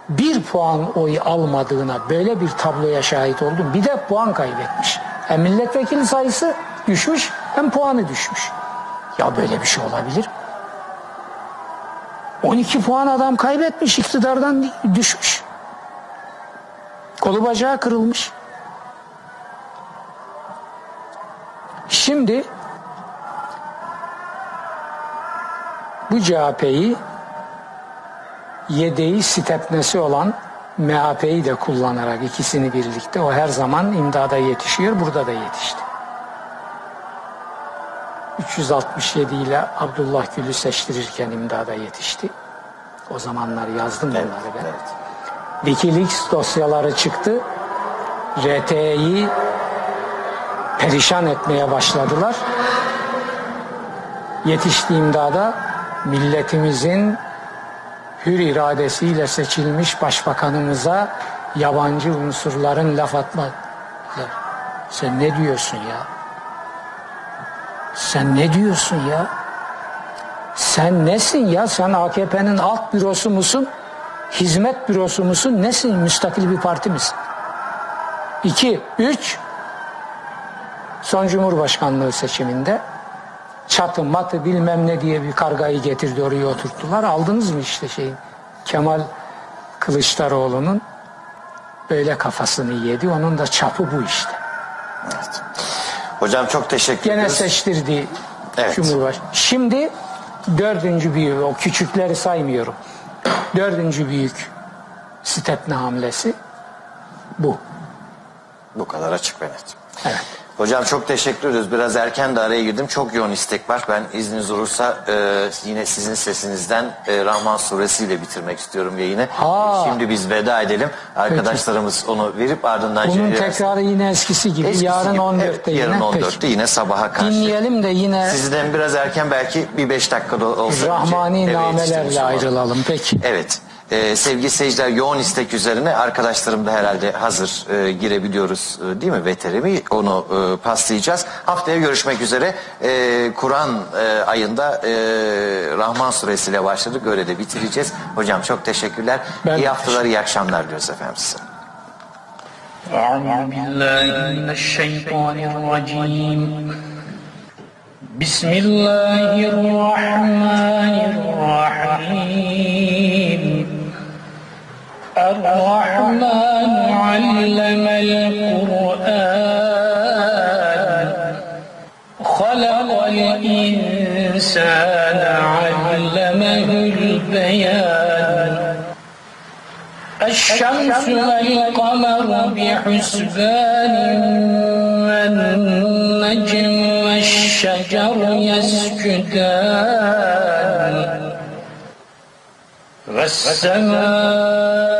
bir puan oy almadığına böyle bir tabloya şahit oldum. Bir de puan kaybetmiş. Hem milletvekili sayısı düşmüş hem puanı düşmüş. Ya böyle bir şey olabilir mi? 12 puan adam kaybetmiş iktidardan düşmüş. Kolu bacağı kırılmış. Şimdi bu CHP'yi yedeği stepnesi olan MHP'yi de kullanarak ikisini birlikte o her zaman imdada yetişiyor. Burada da yetişti. 367 ile Abdullah Gül'ü seçtirirken imdada yetişti. O zamanlar yazdım bunları ben. Evet. Wikileaks dosyaları çıktı. RT'yi perişan etmeye başladılar. Yetiştiğimde da milletimizin hür iradesiyle seçilmiş başbakanımıza yabancı unsurların laf atma. Ya, sen ne diyorsun ya? Sen ne diyorsun ya? Sen nesin ya? Sen AKP'nin alt bürosu musun? Hizmet bürosu musun? Nesin? Müstakil bir parti misin? İki, üç, son Cumhurbaşkanlığı seçiminde çatı matı bilmem ne diye bir kargayı getirdi oraya oturttular. Aldınız mı işte şeyin Kemal Kılıçdaroğlu'nun böyle kafasını yedi. Onun da çapı bu işte. Evet. Hocam çok teşekkür Gene ediyoruz. seçtirdi Evet. Cumhurbaşkanı. Şimdi dördüncü büyük, o küçükleri saymıyorum. Dördüncü büyük stepne hamlesi bu. Bu kadar açık ve net. Evet. Hocam çok teşekkür ediyoruz. Biraz erken de araya girdim. Çok yoğun istek var. Ben izniniz olursa e, yine sizin sesinizden e, Rahman suresiyle bitirmek istiyorum yayını. Ha. Şimdi biz veda edelim. Arkadaşlarımız onu verip ardından... Bunun Celil- tekrarı yine eskisi gibi. Eskisi yarın gibi. 14'te Evet, yine. Yarın Peki. 14'te yine sabaha karşı. Dinleyelim de yine Sizden biraz erken belki bir beş dakikada olsa. Rahmani önce namelerle ayrılalım. Peki. Evet. Ee, sevgili seyirciler yoğun istek üzerine arkadaşlarım da herhalde hazır e, girebiliyoruz e, değil mi veterimi onu e, paslayacağız. Haftaya görüşmek üzere. E, Kur'an e, ayında e, Rahman suresiyle başladık öyle de bitireceğiz. Hocam çok teşekkürler. Ben iyi de haftalar iyi akşamlar diliyoruz efendim size. أعوذ بالله من الشيطان الرجيم بسم الله الرحمن الرحيم الرحمن علم القرآن. خلق الإنسان علمه البيان. الشمس والقمر بحسبان والنجم والشجر يسجدان. والسماء